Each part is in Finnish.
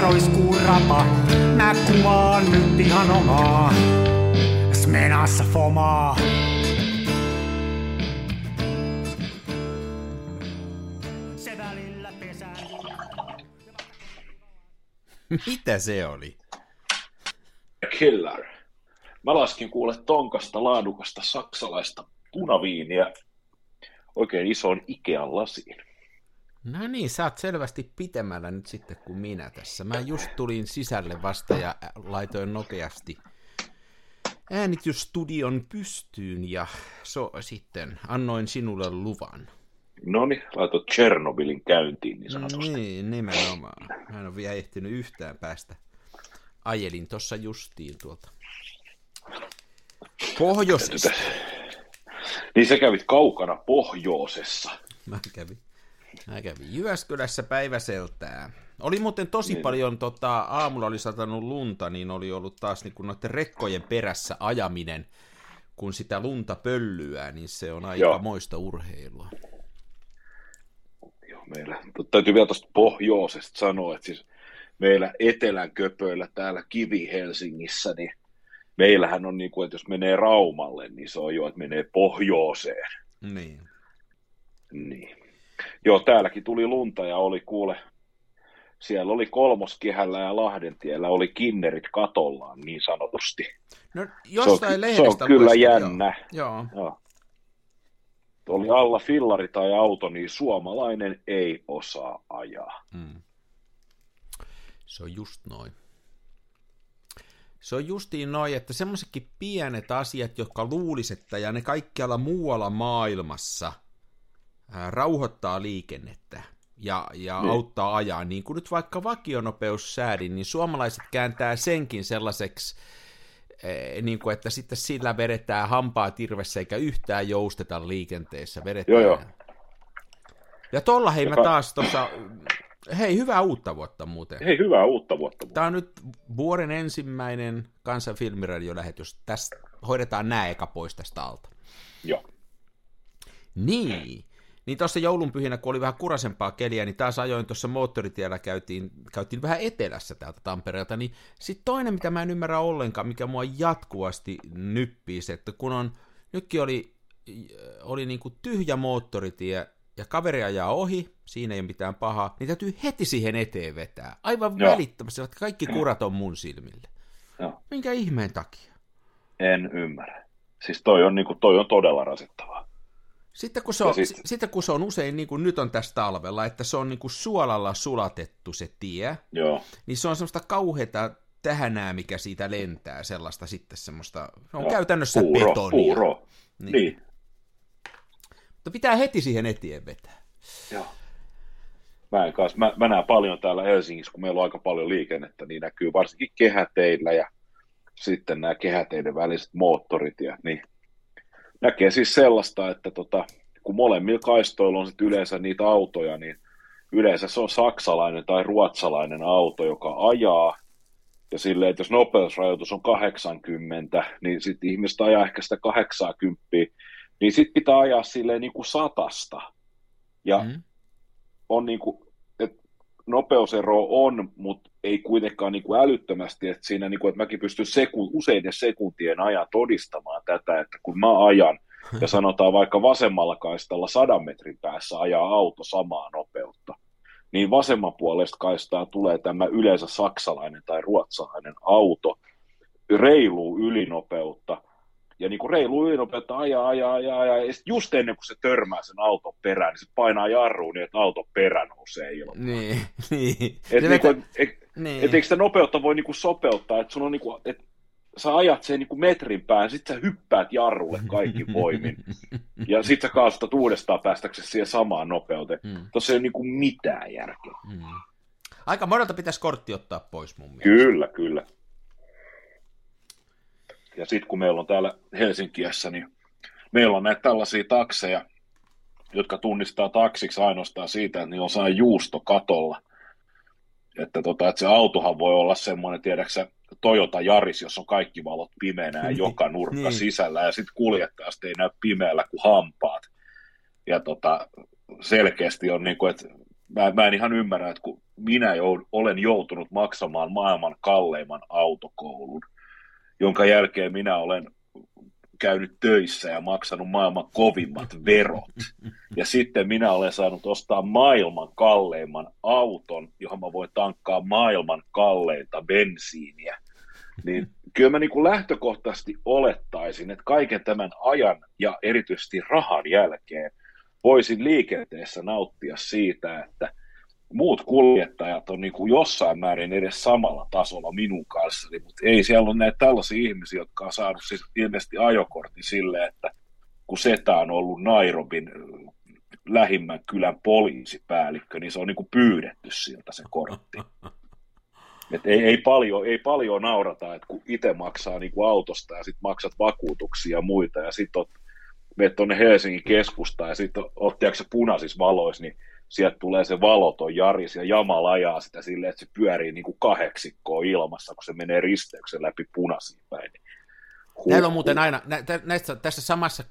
roiskuu rapa. Mä kuvaan nyt ihan omaa. Smenassa fomaa. Se välillä pesään. Mitä se oli? Killer. Mä laskin kuule tonkasta laadukasta saksalaista punaviiniä oikein isoon Ikean lasiin. No niin, sä oot selvästi pitemmällä nyt sitten kuin minä tässä. Mä just tulin sisälle vasta ja laitoin nopeasti äänitysstudion pystyyn ja so, sitten annoin sinulle luvan. No niin, laitot Chernobylin käyntiin niin sanotusti. Niin, nimenomaan. Mä en ole vielä ehtinyt yhtään päästä. Ajelin tuossa justiin tuolta pohjoisesta. Niin sä kävit kaukana pohjoisessa. Mä kävin, mä kävin Jyväskylässä päiväseltää. Oli muuten tosi niin. paljon, tota, aamulla oli satanut lunta, niin oli ollut taas niin noiden rekkojen perässä ajaminen, kun sitä lunta pöllyää, niin se on aika Joo. moista urheilua. Joo, meillä, täytyy vielä tuosta pohjoisesta sanoa, että siis meillä etelän köpöillä täällä Kivi-Helsingissä, niin meillähän on niin kuin, että jos menee Raumalle, niin se on jo, että menee pohjoiseen. Niin. Niin. Joo, täälläkin tuli lunta ja oli kuule, siellä oli kolmoskehällä ja Lahdentiellä oli kinnerit katollaan niin sanotusti. No jostain se on, lehdestä se on kyllä luestin, jännä. Joo. joo. joo. Oli alla fillari tai auto, niin suomalainen ei osaa ajaa. Mm. Se on just noin. Se on justiin noin, että semmoisetkin pienet asiat, jotka luulis, että ja ne kaikkialla muualla maailmassa rauhoittaa liikennettä ja, ja niin. auttaa ajaa, niin kuin nyt vaikka vakionopeussäädin, niin suomalaiset kääntää senkin sellaiseksi, niin kuin, että sitten sillä vedetään hampaa tirvessä eikä yhtään jousteta liikenteessä. Vedetään. Joo, joo. Ja tolla hei Joka... mä taas tuossa Hei, hyvää uutta vuotta muuten. Hei, hyvää uutta vuotta. Tämä on nyt vuoden ensimmäinen kansan filmiradiolähetys. Tästä hoidetaan nämä eka pois tästä alta. Joo. Niin. Niin tuossa joulunpyhinä, kun oli vähän kurasempaa keliä, niin taas ajoin tuossa moottoritiellä, käytiin, käytiin vähän etelässä täältä Tampereelta, niin sitten toinen, mitä mä en ymmärrä ollenkaan, mikä mua jatkuvasti nyppii, se, että kun on, nytkin oli, oli niin kuin tyhjä moottoritie, ja kaveri ajaa ohi, siinä ei ole mitään pahaa, niin täytyy heti siihen eteen vetää. Aivan Joo. välittömästi, että kaikki kurat on mun silmille. Joo. Minkä ihmeen takia? En ymmärrä. Siis toi on, niin kuin, toi on todella rasittavaa. Sitten kun, se on, sit... sitten kun se on usein, niin kuin nyt on tässä talvella, että se on niin kuin suolalla sulatettu se tie, Joo. niin se on semmoista kauheata tähänää, mikä siitä lentää, sellaista sitten semmoista, se on Joo. käytännössä puuro, betonia. Puuro. Niin. niin. Mutta pitää heti siihen eteen vetää. Joo. Mä, en kanssa, mä, mä näen paljon täällä Helsingissä, kun meillä on aika paljon liikennettä, niin näkyy varsinkin kehäteillä ja sitten nämä kehäteiden väliset moottoritiet, niin näkee siis sellaista, että tota, kun molemmilla kaistoilla on sit yleensä niitä autoja, niin yleensä se on saksalainen tai ruotsalainen auto, joka ajaa, ja silleen, että jos nopeusrajoitus on 80, niin sitten ihmistä ajaa ehkä sitä 80, niin sitten pitää ajaa silleen niin kuin satasta. Ja mm. on niin kuin, että nopeusero on, mutta ei kuitenkaan niin kuin älyttömästi, että siinä niin kuin, että mäkin pystyn seku, useiden sekuntien ajan todistamaan tätä, että kun mä ajan, ja sanotaan vaikka vasemmalla kaistalla sadan metrin päässä ajaa auto samaa nopeutta, niin vasemman puolesta kaistaa tulee tämä yleensä saksalainen tai ruotsalainen auto, reiluu ylinopeutta, ja niin kuin reilu ylinopeutta ajaa, ajaa, ajaa, ajaa, ja just ennen kuin se törmää sen auton perään, niin se painaa jarruun niin, että auton perä nousee ilmaan. Niin, niin. Et, niin kuin, et, niin. et, eikö sitä nopeutta voi niin kuin sopeuttaa, että sun on niin kuin, että sä ajat sen niin kuin metrin päähän, sit sä hyppäät jarrulle kaikki voimin, ja sit sä kaasutat uudestaan päästäksesi siihen samaan nopeuteen. Mm. Tuossa ei ole niin kuin mitään järkeä. Mm. Aika monelta pitäisi kortti ottaa pois mun mielestä. Kyllä, kyllä. Ja sitten kun meillä on täällä Helsinkiässä, niin meillä on näitä tällaisia takseja, jotka tunnistaa taksiksi ainoastaan siitä, että niillä on sellainen juusto katolla. Että, tota, että se autohan voi olla semmoinen, tiedäksä, Toyota Jaris, jos on kaikki valot pimeänä ja joka nurkka niin. sisällä, ja sitten kuljettajasta ei näy pimeällä kuin hampaat. Ja tota, selkeästi on niin kuin, että mä, mä en ihan ymmärrä, että kun minä joud, olen joutunut maksamaan maailman kalleimman autokoulun, jonka jälkeen minä olen käynyt töissä ja maksanut maailman kovimmat verot. Ja sitten minä olen saanut ostaa maailman kalleimman auton, johon mä voin tankkaa maailman kalleinta bensiiniä. Niin kyllä mä niin kuin lähtökohtaisesti olettaisin, että kaiken tämän ajan ja erityisesti rahan jälkeen voisin liikenteessä nauttia siitä, että muut kuljettajat on niin kuin jossain määrin edes samalla tasolla minun kanssani, mutta ei siellä ole näitä tällaisia ihmisiä, jotka on saanut siis ilmeisesti ajokortti sille, että kun Setä on ollut Nairobin lähimmän kylän poliisipäällikkö, niin se on niin kuin pyydetty siltä se kortti. Et ei, ei, paljon, ei paljon naurata, että kun itse maksaa niin kuin autosta ja sitten maksat vakuutuksia ja muita ja sitten menet tuonne Helsingin keskustaan ja sitten oot punaisissa valoissa, niin sieltä tulee se valoton Jaris ja Jamal ajaa sitä silleen, että se pyörii niin kuin kahdeksikkoa ilmassa, kun se menee risteyksen läpi punaisiin päin. Huh, Näillä on muuten aina, nä, näissä, tässä samassa,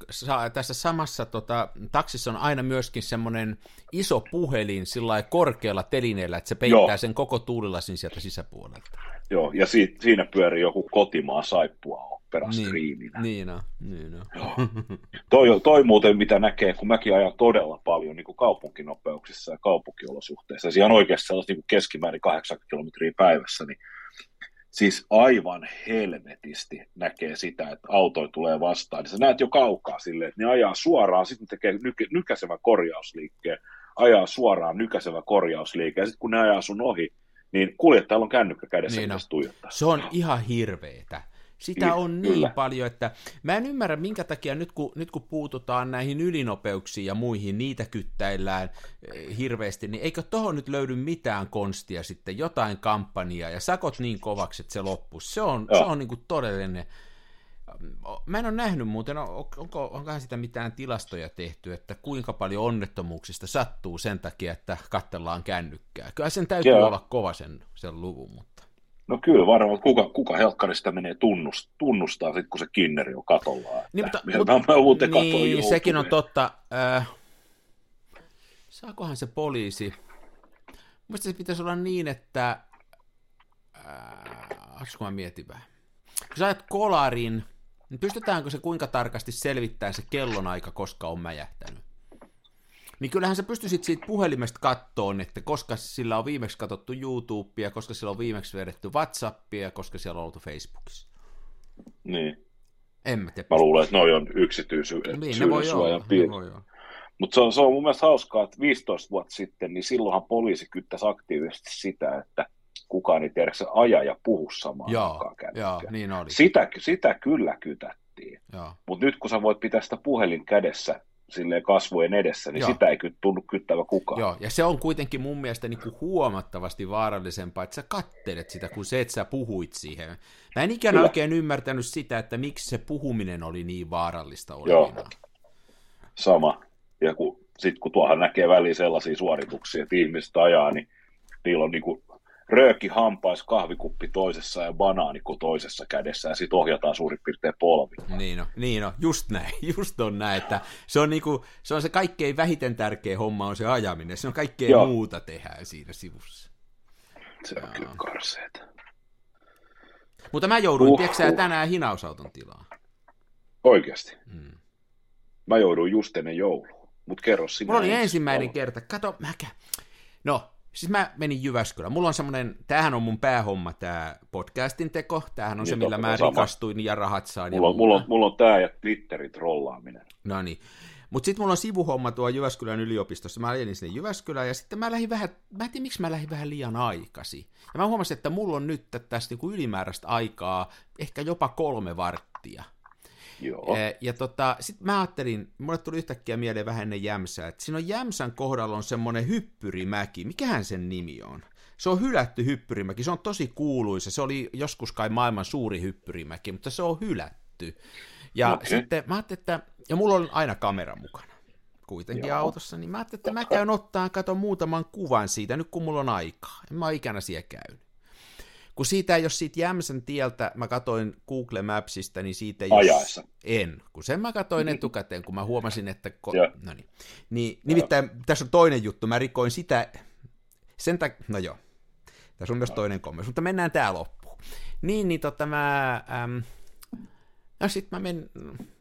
tässä samassa tota, taksissa on aina myöskin semmoinen iso puhelin sillä korkealla telineellä, että se peittää Joo. sen koko tuulilasin sieltä sisäpuolelta. Joo, ja si, siinä pyörii joku kotimaan saippua operastriiminä. Niin, niin, niin, niin. toi, toi muuten, mitä näkee, kun mäkin ajan todella paljon niin kuin kaupunkinopeuksissa ja kaupunkiolosuhteissa, siis ihan oikeasti sellaista niin kuin keskimäärin 80 kilometriä päivässä, niin siis aivan helvetisti näkee sitä, että auto tulee vastaan, niin sä näet jo kaukaa silleen, että ne ajaa suoraan, sitten tekee nyk- nykäisevän korjausliikkeen, ajaa suoraan nykäisevä korjausliike, ja sitten kun ne ajaa sun ohi, niin kuljettajalla on kännykkä kädessä, niin tuijottaa. Se on ihan hirveetä. Sitä on niin kyllä. paljon, että mä en ymmärrä, minkä takia nyt kun, nyt kun puututaan näihin ylinopeuksiin ja muihin, niitä kyttäillään eh, hirveästi, niin eikö tohon nyt löydy mitään konstia sitten, jotain kampanjaa ja sakot niin kovaksi, että se loppuu. Se on, se on niin kuin todellinen... Mä en ole nähnyt muuten, onko, onkohan sitä mitään tilastoja tehty, että kuinka paljon onnettomuuksista sattuu sen takia, että katsellaan kännykkää. Kyllä sen täytyy Joo. olla kova sen, sen luvun, mutta... No kyllä varmaan, kuka, kuka helkkarista menee tunnust, tunnustaa sit, kun se kinneri on katolla. Niin, mutta, mutta, mä muuten niin, sekin on totta. Äh, saakohan se poliisi? Mielestäni se pitäisi olla niin, että... Äh, mä mietin vähän. Kun sä ajat kolarin, niin pystytäänkö se kuinka tarkasti selvittämään se kellonaika, koska on mäjähtänyt? Niin kyllähän sä pystyisit siitä puhelimesta kattoon, että koska sillä on viimeksi katsottu YouTubea, koska sillä on viimeksi vedetty WhatsAppia, koska siellä on oltu Facebookissa. Niin. En mä tiedä. Mä luulen, että noi on yksityisyyden niin, ne voi olla, ne voi olla. Mutta se on, se on mun mielestä hauskaa, että 15 vuotta sitten, niin silloinhan poliisi kyttäisi aktiivisesti sitä, että kukaan ei tiedä, se aja ja puhu samaan joo, aikaan joo, niin oli. Sitä, sitä kyllä kytättiin. Mutta nyt kun sä voit pitää sitä puhelin kädessä silleen kasvojen edessä, niin Joo. sitä ei tunnu kyttävä kukaan. Joo, ja se on kuitenkin mun mielestä niin kuin huomattavasti vaarallisempaa, että sä kattelet sitä, kuin se, että sä puhuit siihen. Mä en ikään oikein ymmärtänyt sitä, että miksi se puhuminen oli niin vaarallista olevinaan. Joo, sama. Ja kun, sit kun tuohan näkee väliin sellaisia suorituksia, että ihmiset ajaa, niin niillä on niin kuin rööki hampais, kahvikuppi toisessa ja banaanikko toisessa kädessä ja sitten ohjataan suurin piirtein polvi. Niin on, niin on, just näin, just on näin, että se on, niinku, se on se kaikkein vähiten tärkeä homma on se ajaminen, se on kaikkea Joo. muuta tehdään siinä sivussa. Se on Joo. kyllä karseeta. Mutta mä jouduin, uh, tiedätkö uh. tänään hinausauton tilaa? Oikeasti? Hmm. Mä jouduin just ennen joulua, mutta kerro sinä. Mulla oli ensimmäinen kerta, kato, mäkä. No, Siis mä menin Jyväskylään. Mulla on semmoinen, tämähän on mun päähomma, tämä podcastin teko. Tämähän on niin, se, millä mä sama. rikastuin ja rahat sain. Mulla, ja mulla, on, mulla on tämä ja Twitterin trollaaminen. No niin. Mutta sitten mulla on sivuhomma tuo Jyväskylän yliopistossa. Mä lähdin sinne Jyväskylään ja sitten mä lähdin vähän, mä en tiedä miksi mä lähdin vähän liian aikaisin. Ja mä huomasin, että mulla on nyt tästä niin ylimääräistä aikaa ehkä jopa kolme varttia. Joo. Ja tota, sitten mä ajattelin, mulle tuli yhtäkkiä mieleen vähän ennen Jämsää, että siinä on Jämsän kohdalla on semmoinen hyppyrimäki, mikähän sen nimi on? Se on hylätty hyppyrimäki, se on tosi kuuluisa, se oli joskus kai maailman suuri hyppyrimäki, mutta se on hylätty. Ja okay. sitten mä ajattelin, että, ja mulla on aina kamera mukana kuitenkin Joo. autossa, niin mä ajattelin, että mä käyn ottaa, katon muutaman kuvan siitä, nyt kun mulla on aikaa. En mä ole ikänä siellä käynyt kun siitä ei ole siitä Jämsän tieltä, mä katoin Google Mapsista, niin siitä ei Ajaessa. Jos, en, kun sen mä katoin etukäteen, kun mä huomasin, että... Ko- no niin. niin nimittäin tässä on toinen juttu, mä rikoin sitä, sen tak... No joo, tässä on myös toinen kommentti, mutta mennään tää loppuun. Niin, niin tota mä... Äm, No sit mä menen,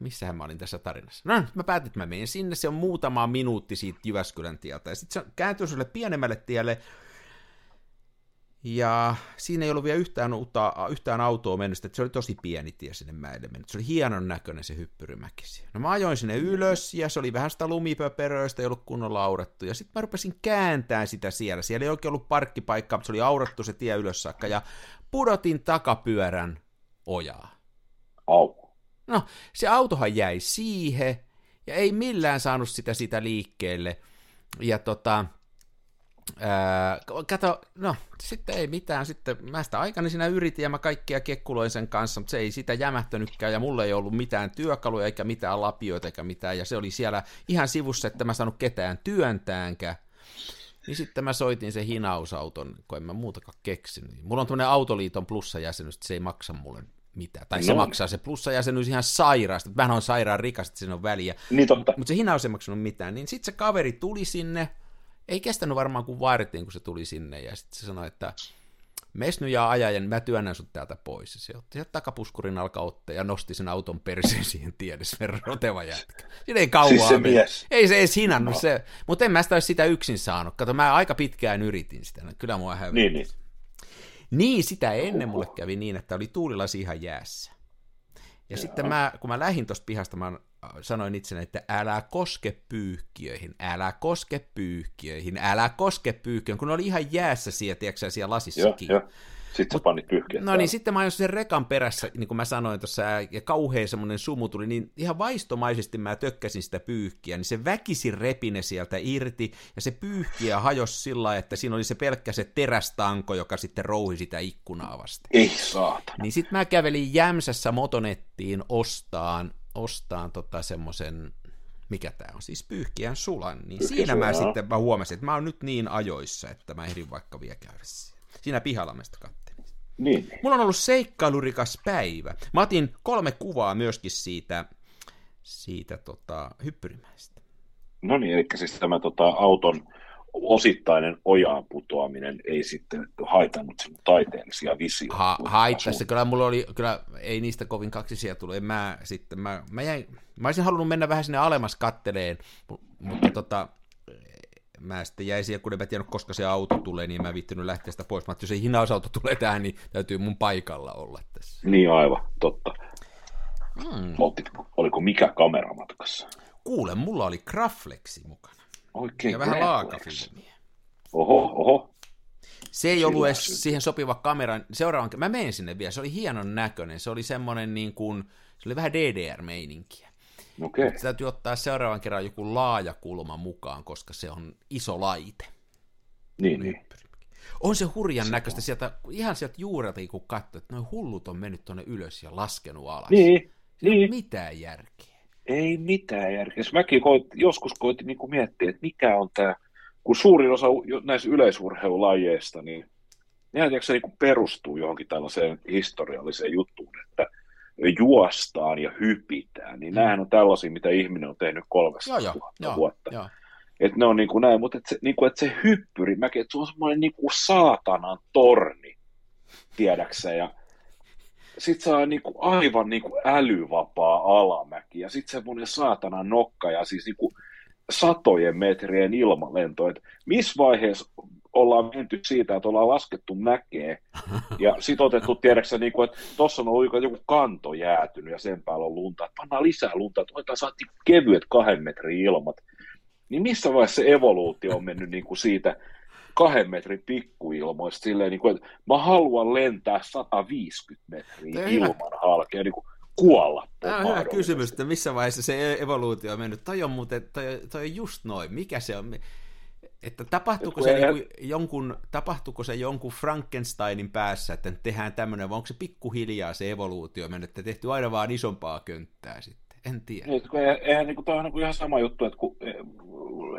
missähän mä olin tässä tarinassa? No mä päätin, että mä menen sinne, se on muutama minuutti siitä Jyväskylän tieltä, ja sitten se kääntyy sille pienemmälle tielle, ja siinä ei ollut vielä yhtään, uutta, yhtään autoa mennyt, että se oli tosi pieni tie sinne mäelle mennyt. Se oli hienon näköinen se hyppyrimäki No mä ajoin sinne ylös, ja se oli vähän sitä lumipöperöistä, ei ollut kunnolla aurattu. Ja sitten mä rupesin kääntää sitä siellä. Siellä ei oikein ollut parkkipaikkaa, mutta se oli aurattu se tie ylös saakka, ja pudotin takapyörän ojaa. Au. No, se autohan jäi siihen, ja ei millään saanut sitä sitä liikkeelle. Ja tota, ää, kato, no, sitten ei mitään, sitten mä sitä aikani siinä yritin ja mä kaikkia kekkuloin sen kanssa, mutta se ei sitä jämähtänytkään ja mulla ei ollut mitään työkaluja eikä mitään lapioita eikä mitään, ja se oli siellä ihan sivussa, että mä saanut ketään työntäänkään. Niin sitten mä soitin sen hinausauton, kun en mä muutakaan keksinyt. Mulla on tämmöinen Autoliiton plussajäsenyys, että se ei maksa mulle mitään. Tai no. se maksaa se plussajäsenyys ihan sairaasti. Mä on sairaan rikas, että siinä on väliä. Niin totta. Mutta se hinaus ei maksanut mitään. Niin sitten se kaveri tuli sinne. Ei kestänyt varmaan kuin vartin, kun se tuli sinne. Ja sitten se sanoi, että mes nyt ja aja ja mä työnnän sut täältä pois. Ja se otti sieltä takapuskurin alkaa ottaa ja nosti sen auton perseen siihen tiedes roteva jätkä. Siinä ei kauan. Siis se mies. Ei se edes hinannut no. se. Mutta en mä sitä olisi sitä yksin saanut. Kato, mä aika pitkään yritin sitä. Kyllä mua hävitti. Niin, niin. Niin, sitä ennen mulle kävi niin, että oli tuulilasi ihan jäässä. Ja Jaa. sitten mä, kun mä lähdin tuosta pihasta, mä sanoin itselleni, että älä koske pyyhkiöihin, älä koske pyyhkiöihin, älä koske pyyhkiöihin, kun ne oli ihan jäässä siellä, tiedätkö, siellä lasissakin. Joo, joo. Sitten sä panit pyyhkeet. No niin, sitten mä ajoin sen rekan perässä, niin kuin mä sanoin tuossa, ja kauhean semmoinen sumu tuli, niin ihan vaistomaisesti mä tökkäsin sitä pyyhkiä, niin se väkisi repine sieltä irti, ja se pyyhkiä hajosi sillä että siinä oli se pelkkä se terästanko, joka sitten rouhi sitä ikkunaa vasta. Ei saata. Niin sitten mä kävelin Jämsässä motonettiin ostaan, ostaan tota semmoisen mikä tämä on, siis pyyhkiän sulan, niin siinä mä sitten mä huomasin, että mä oon nyt niin ajoissa, että mä ehdin vaikka vielä käydä siellä. Siinä pihalla mä sitä niin. Mulla on ollut seikkailurikas päivä. Mä otin kolme kuvaa myöskin siitä, siitä tota, hyppyrimäistä. No niin, eli siis tämä tota, auton osittainen ojaan putoaminen ei sitten haitannut sinun taiteellisia visioita. Ha, haittaisi, kyllä mulla oli, kyllä ei niistä kovin kaksisia tullut. Mä sitten, mä, mä, jäin, mä olisin halunnut mennä vähän sinne alemmas katteleen, mutta tota, mä sitten jäin siihen, kun en mä tiennyt, koska se auto tulee, niin mä en viittinyt lähteä sitä pois. Mä että jos se hinausauto tulee tähän, niin täytyy mun paikalla olla tässä. Niin aivan, totta. Hmm. Ottitko, oliko mikä kamera matkassa? Kuule, mulla oli Graflexi mukana. Oikein Ja vähän laakafilmiä. Oho, oho. Se ei ollut edes siihen sopiva kamera. Seuraavan, mä menen sinne vielä, se oli hienon näköinen. Se oli semmoinen niin kuin, se oli vähän DDR-meininkiä. Okay. Mutta täytyy ottaa seuraavan kerran joku laaja kulma mukaan, koska se on iso laite. Niin, niin. On se hurjan se näköistä on. sieltä, ihan sieltä juurelta, kun katsoo, että noin hullut on mennyt tuonne ylös ja laskenut alas. Niin, niin. mitään järkeä. Ei mitään järkeä. Mäkin koit, joskus koitin niin miettiä, että mikä on tämä, kun suurin osa näistä yleisurheilulajeista, niin nehän se niin perustuu johonkin tällaiseen historialliseen juttuun, että juostaan ja hypitään, niin mm. nämähän on tällaisia, mitä ihminen on tehnyt 300 joo, joo, vuotta. Joo. Et ne on niin kuin näin, mutta et se, niin kuin, et se hyppyri, mäkin, että se on semmoinen niin kuin saatanan torni, tiedäksä, ja sit saa niin kuin aivan niin kuin älyvapaa alamäki, ja sitten semmoinen saatanan nokka, ja siis niin kuin satojen metrien ilmalento, että missä vaiheessa ollaan menty siitä, että ollaan laskettu mäkeä ja sit otettu tiedäksä, niin kuin, että tuossa on ollut joku kanto jäätynyt ja sen päällä on lunta, että pannaan lisää lunta, että otetaan saatti kevyet kahden metrin ilmat. Niin missä vaiheessa se evoluutio on mennyt niin kuin siitä kahden metrin pikkuilmoista silleen, niin kuin, että mä haluan lentää 150 metriä ilman halkea, niin kuin, kuolla. Tämä on hyvä kysymys, että missä vaiheessa se evoluutio on mennyt. Toi on muuten, toi, toi on just noin. Mikä se on? Että tapahtuuko se, ei... niin jonkun, tapahtuuko se jonkun Frankensteinin päässä, että tehdään tämmöinen, vai onko se pikkuhiljaa se evoluutio mennyt, että tehty aina vaan isompaa könttää sitten? En tiedä. Niin, eihän, niin kuin, tämä on niin ihan sama juttu, että kun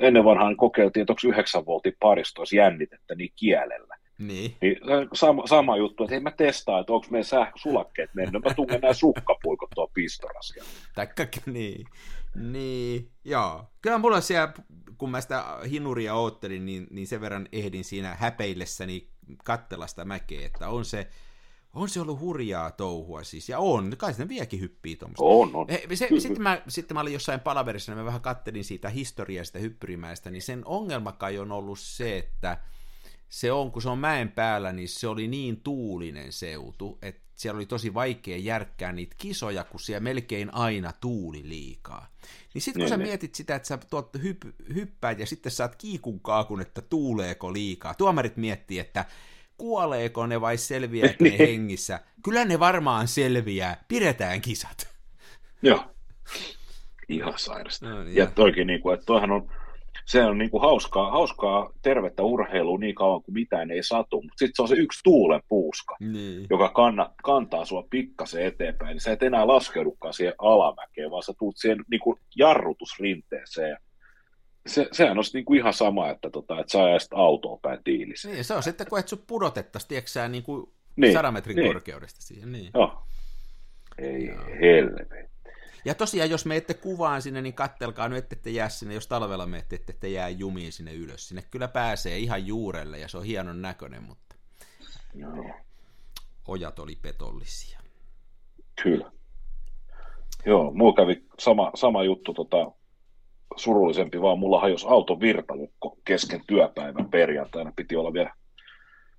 ennen vanhaan kokeiltiin, että onko 9 voltin paristo olisi jännitettä niin kielellä. Niin. Niin sama, sama juttu, että ei mä testaa, että onko meidän sähkösulakkeet mennyt, mä tungen nämä sukkapuikot tuon pistorasia. Taikka, niin. Niin, joo. Kyllä mulla siellä, kun mä sitä hinuria oottelin, niin, niin sen verran ehdin siinä häpeillessäni kattella sitä mäkeä, että on se, on se ollut hurjaa touhua siis, ja on, kai ne vieläkin hyppii tuommoista. On, on. Se, sitten, mä, sitten mä olin jossain palaverissa, niin mä vähän kattelin siitä historiaa sitä hyppyrimäistä, niin sen ongelma kai on ollut se, että se on, kun se on mäen päällä, niin se oli niin tuulinen seutu, että siellä oli tosi vaikea järkkää niitä kisoja, kun siellä melkein aina tuuli liikaa. Niin sitten kun niin, sä niin. mietit sitä, että sä tuot hyp, hyppäät ja sitten saat kiikun kaakun, että tuuleeko liikaa. Tuomarit miettii, että kuoleeko ne vai selviääkö ne niin. hengissä. Kyllä ne varmaan selviää, pidetään kisat. Joo, ihan sairasta. No, niin, ja toikin, niin kuin, että toihan on se on niin kuin hauskaa, hauskaa tervettä urheilua niin kauan kuin mitään ei satu, mutta sitten se on se yksi tuulen puuska, niin. joka kanna, kantaa sua pikkasen eteenpäin, niin sä et enää laskeudukaan siihen alamäkeen, vaan sä tuut siihen niin kuin jarrutusrinteeseen. Se, sehän on niin kuin ihan sama, että, tota, että sä ajaisit autoa päin tiilissä. Niin, se on sitten, kun et sun pudotettaisiin, tiedätkö sä, niin kuin niin, sadan metrin niin. korkeudesta siihen. Niin. Joo. Ei Joo. helvetti. Ja tosiaan, jos menette kuvaan sinne, niin kattelkaa nyt, ette jää sinne, jos talvella menette, ette, ette jää jumiin sinne ylös. Sinne kyllä pääsee ihan juurelle ja se on hienon näköinen, mutta Joo. ojat oli petollisia. Kyllä. Joo, mulla kävi sama, sama juttu, tota, surullisempi vaan, mulla hajosi auton virtalukko kesken työpäivän perjantaina, piti olla vielä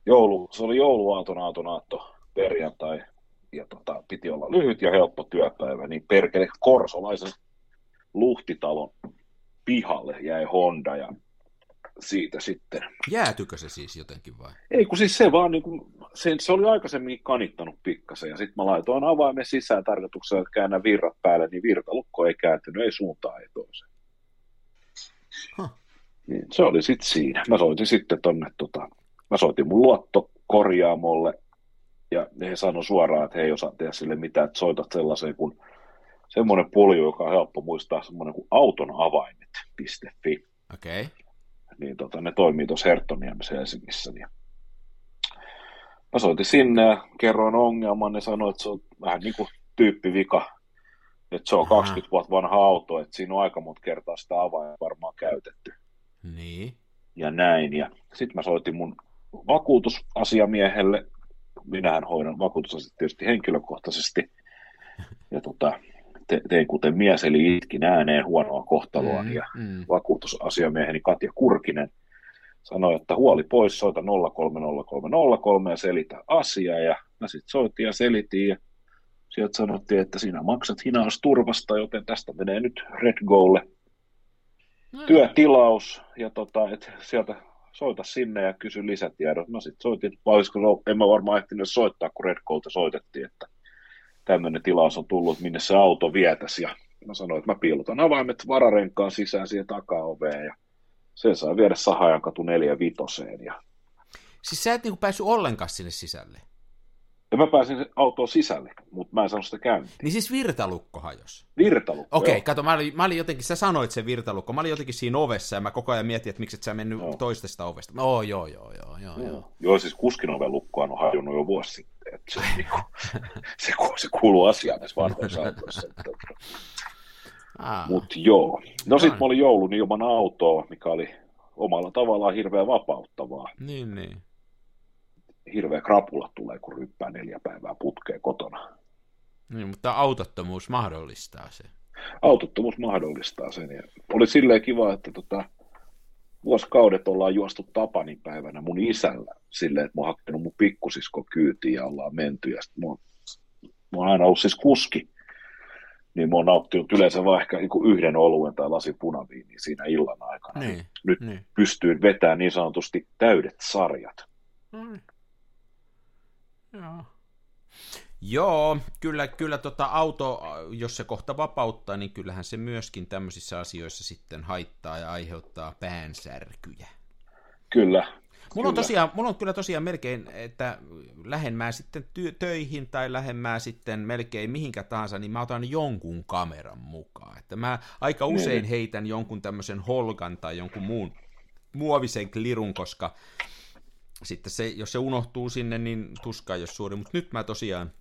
joulu, se oli jouluaaton aatonaatto perjantai, ja tota, piti olla lyhyt ja helppo työpäivä, niin perkele korsolaisen luhtitalon pihalle jäi Honda ja siitä sitten. Jäätykö se siis jotenkin vai? Ei, kun siis se vaan, niin kuin, se, se oli aikaisemmin kanittanut pikkasen, ja sitten mä laitoin avaimen sisään tarkoituksella, että käännän virrat päälle, niin virtalukko ei kääntynyt, ei suuntaan, ei toiseen. Niin, se oli sitten siinä. Mä soitin sitten tonne, tota, mä soitin mun luotto korjaamolle, ja he sanoi suoraan, että he ei osaa tehdä sille mitään, että soitat sellaiseen kuin semmoinen pulju, joka on helppo muistaa, semmoinen kuin auton avaimet.fi. Okei. Okay. Niin tota, ne toimii tuossa Herttoniemessä Helsingissä. Niin. Mä soitin sinne ja kerroin ongelman ja sanoin, että se on vähän niin kuin tyyppivika, että se on Aha. 20 vuotta vanha auto, että siinä on aika monta kertaa sitä avain varmaan käytetty. Niin. Ja näin. Ja sitten mä soitin mun vakuutusasiamiehelle minähän hoidan vakuutusasiat tietysti henkilökohtaisesti. Ja tota, te, tein kuten mies, eli itkin ääneen huonoa kohtaloa. Mm, ja mm. vakuutusasiamieheni Katja Kurkinen sanoi, että huoli pois, soita 030303 ja selitä asiaa. Ja mä sitten soitin ja selitin ja sieltä sanottiin, että sinä maksat hinausturvasta, joten tästä menee nyt Red Golle mm. työtilaus. Ja tota, että sieltä soita sinne ja kysy lisätiedot. Mä sitten soitin, vai olisiko, en mä varmaan ehtinyt soittaa, kun Red Goalta soitettiin, että tämmöinen tilaus on tullut, minne se auto vietäisi. Ja mä sanoin, että mä piilotan avaimet vararenkaan sisään siihen takaoveen ja se saa viedä Sahajan katu 4 vitoseen. Ja... Siis sä et niinku päässyt ollenkaan sinne sisälle? Ja mä pääsin autoon sisälle, mutta mä en saanut sitä käyntiin. Niin siis virtalukko hajos? Virtalukko, Okei, okay, kato, mä olin, mä olin jotenkin, sä sanoit sen virtalukko, mä olin jotenkin siinä ovessa ja mä koko ajan mietin, että miksi et sä mennyt joo. toisesta ovesta. No joo, joo, joo, joo, joo. joo. Joo, siis kuskin oven lukkoa on hajonnut jo vuosi sitten, että se, niinku, se, se kuuluu asiaan näissä vanhoissa autoissa. Ah. Mutta joo. No sitten mä olin joulun ilman autoa, mikä oli omalla tavallaan hirveän vapauttavaa. Niin, niin hirveä krapula tulee, kun ryppää neljä päivää putkeen kotona. Niin, mutta autottomuus mahdollistaa se. Autottomuus mahdollistaa sen. Ja oli silleen kiva, että tota, vuosikaudet ollaan juostu Tapanin päivänä mun isällä silleen, että mä oon hakenut mun pikkusisko kyytiin ja ollaan menty. Ja mä, oon, mä oon aina ollut siis kuski, niin mä oon nauttinut yleensä vaan ehkä niin yhden oluen tai lasi punaviiniä siinä illan aikana. Niin, Nyt niin. pystyy vetämään niin sanotusti täydet sarjat. Mm. Joo. Joo, kyllä, kyllä tota auto, jos se kohta vapauttaa, niin kyllähän se myöskin tämmöisissä asioissa sitten haittaa ja aiheuttaa päänsärkyjä. Kyllä. Mulla on, tosiaan, mulla on kyllä tosiaan melkein, että lähden mä sitten ty- töihin tai lähden mä sitten melkein mihinkä tahansa, niin mä otan jonkun kameran mukaan. Että mä aika usein niin. heitän jonkun tämmöisen holgan tai jonkun muun muovisen klirun, koska sitten se, jos se unohtuu sinne, niin tuska ei ole suuri. Mutta nyt mä tosiaan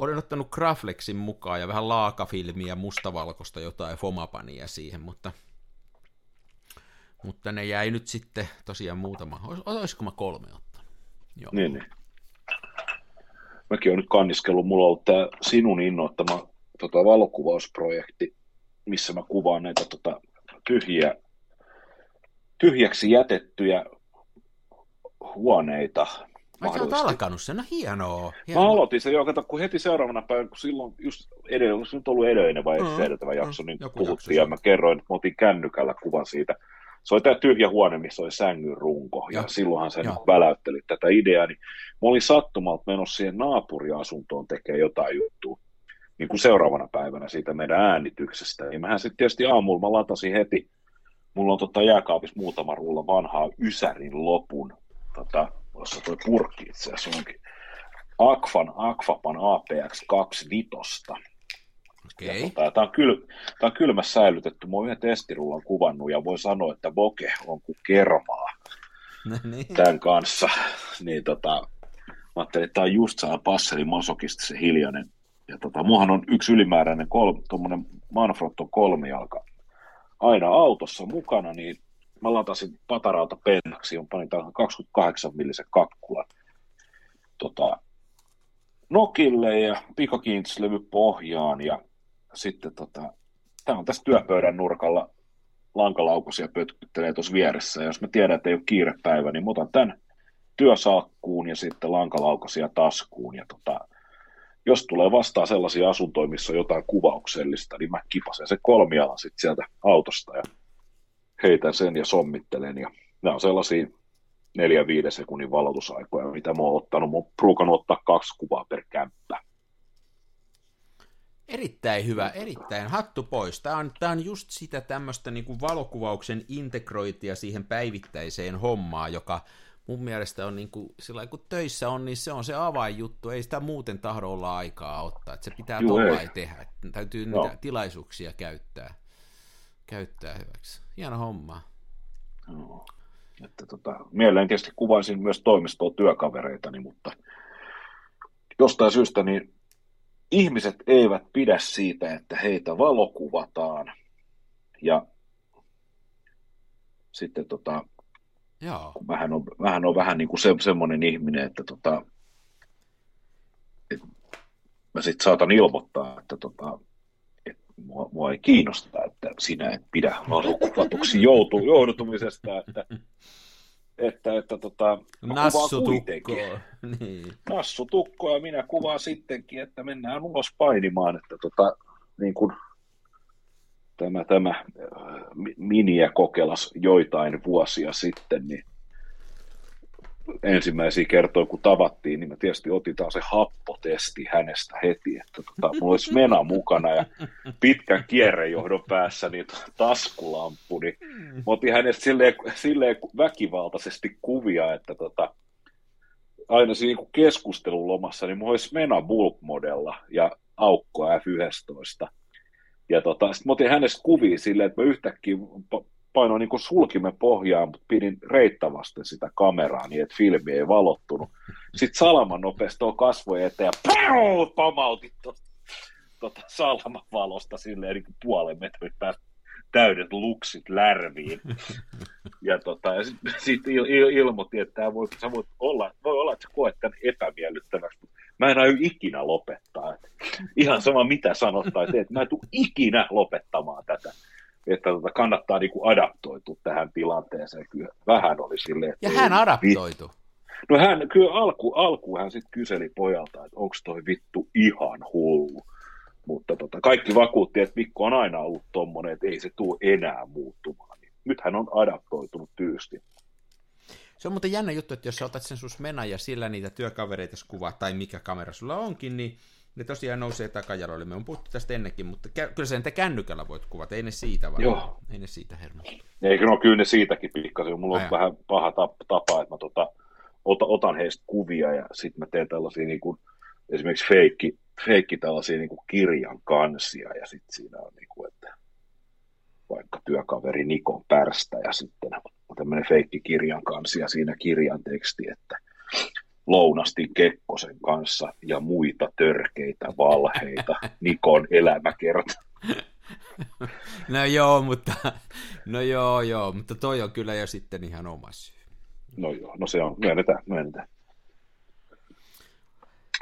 olen ottanut Graflexin mukaan ja vähän laakafilmiä, mustavalkoista jotain Fomapania siihen, mutta, mutta ne jäi nyt sitten tosiaan muutama. Olis, olisiko mä kolme ottanut? Joo. Niin, niin. Mäkin olen nyt kanniskellut, mulla on ollut tämä sinun innoittama tota, valokuvausprojekti, missä mä kuvaan näitä tota, tyhjiä, tyhjäksi jätettyjä huoneita. Mä oot alkanut sen, no hienoa, hienoa. Mä aloitin sen jo, kato, kun heti seuraavana päivänä, kun silloin just edellä, olisi nyt ollut edellinen vai mm, edeltävä jakso, mm, niin puhuttiin jakso, ja mä kerroin, että mä otin kännykällä kuvan siitä. Se oli tämä tyhjä huone, missä oli sängyn runko, ja, ja silloinhan se nyt väläytteli tätä ideaa, niin mä olin sattumalta menossa siihen naapuriasuntoon tekemään jotain juttua, niin kuin seuraavana päivänä siitä meidän äänityksestä. Niin mähän sitten tietysti aamulla mä latasin heti, mulla on tota jääkaapissa muutama rulla vanhaa Ysärin lopun, tota, jossa toi purkki itse asiassa onkin, Akfan Akfapan APX 25. Okay. Tota, tämä, on kyl, tämä on kylmässä säilytetty. Mä oon yhden testirullan kuvannut ja voi sanoa, että Boke on kuin kermaa no niin. tämän kanssa. Niin tota, mä ajattelin, että tämä on just saa passeli masokista se hiljainen ja tota, muahan on yksi ylimääräinen kol, tuommoinen Manfrotto kolmijalka aina autossa mukana, niin mä latasin pataralta pennaksi, on panin tähän 28 millisen kakkulan tota, nokille ja pikakiinnityslevy pohjaan ja sitten tota, tämä on tässä työpöydän nurkalla lankalaukosia pötkyttelee tuossa vieressä. Ja jos mä tiedän, että ei ole kiirepäivä, niin mä otan tämän työsalkkuun ja sitten lankalaukasia taskuun. Ja tota, jos tulee vastaan sellaisia asuntoja, missä on jotain kuvauksellista, niin mä kipasen se kolmialan sitten sieltä autosta ja heitän sen ja sommittelen. Ja nämä on sellaisia neljä viiden sekunnin valotusaikoja, mitä mä oon ottanut. Mä oon pruukannut ottaa kaksi kuvaa per kämppä. Erittäin hyvä, erittäin hattu pois. Tämä on, tämä on just sitä tämmöistä niin kuin valokuvauksen integroitia siihen päivittäiseen hommaan, joka mun mielestä on niin kuin, sillä kun töissä on, niin se on se avainjuttu. Ei sitä muuten tahdo olla aikaa ottaa. Että se pitää tuolla tehdä. Täytyy no. niitä tilaisuuksia käyttää, käyttää hyväksi. Hieno homma. No. Että tota, mieleen tietysti kuvaisin myös toimistoa työkavereitani, mutta jostain syystä niin ihmiset eivät pidä siitä, että heitä valokuvataan. Ja sitten tota, Joo. Mähän on, mähän on vähän niin kuin se, semmoinen ihminen, että tota, et mä sitten saatan ilmoittaa, että tota, mua, mua, ei kiinnosta, että sinä et pidä valokuvatuksi joutu, joudutumisesta, että, että, että tota, Nassutukko. Niin. Nassutukko ja minä kuvaan sittenkin, että mennään ulos painimaan, että tota, niin kuin tämä, tämä äh, miniä kokelas joitain vuosia sitten, niin ensimmäisiä kertoja, kun tavattiin, niin mä tietysti otin taas se happotesti hänestä heti, että tota, mulla olisi mena mukana ja pitkän kierrejohdon päässä niin taskulamppu, niin mä otin hänestä silleen, silleen väkivaltaisesti kuvia, että tota, aina siinä keskustelun lomassa, niin mulla olisi mena bulk-modella ja aukko F11, ja tota, sitten mä otin hänestä kuvia silleen, että mä yhtäkkiä painoin niin sulkimme pohjaan, mutta pidin reittavasti sitä kameraa niin, että filmi ei valottunut. Sitten Salman nopeasti tuo kasvojen eteen ja pau, pamautit tuota, tota Salman valosta silleen niin puolen metrin päästä täydet luksit lärviin. Ja, tota, ja sitten sit il, il, ilmoitti, että voi, sä voit olla, voi olla, että sä koet tämän epämiellyttäväksi, mutta mä en aio ikinä lopettaa. Et ihan sama mitä sanottaa, että mä en tule ikinä lopettamaan tätä. Että tota, kannattaa niinku adaptoitua tähän tilanteeseen. Kyllä vähän oli silleen, Ja hän adaptoitu. No hän, kyllä alku, alku hän sitten kyseli pojalta, että onko toi vittu ihan hullu. Mutta tota, kaikki vakuutti, että Mikko on aina ollut tommonen, että ei se tule enää muuttumaan. Nyt hän on adaptoitunut tyysti. Se on muuten jännä juttu, että jos sä otat sen sus mena ja sillä niitä työkavereita kuvaa tai mikä kamera sulla onkin, niin ne tosiaan nousee takajaloille. Me on puhuttu tästä ennenkin, mutta kä- kyllä sen te kännykällä voit kuvata, ei ne siitä vaan. Joo. Ei ne siitä hermostu. Eikö no kyllä ne siitäkin pikkasen. Mulla on Aja. vähän paha tapa, että mä tota, ota, otan heistä kuvia ja sitten mä teen tällaisia niin kuin, esimerkiksi feikki, feikki tällaisia niin kuin kirjan kansia ja sitten siinä on niin kuin, että vaikka työkaveri Nikon pärstä ja sitten tämmöinen feikkikirjan kanssa ja siinä kirjan teksti, että lounasti Kekkosen kanssa ja muita törkeitä valheita, Nikon elämäkerta. No joo, mutta, no joo, joo, mutta toi on kyllä jo sitten ihan oma syy. No joo, no se on, myönnetään, myönnetään.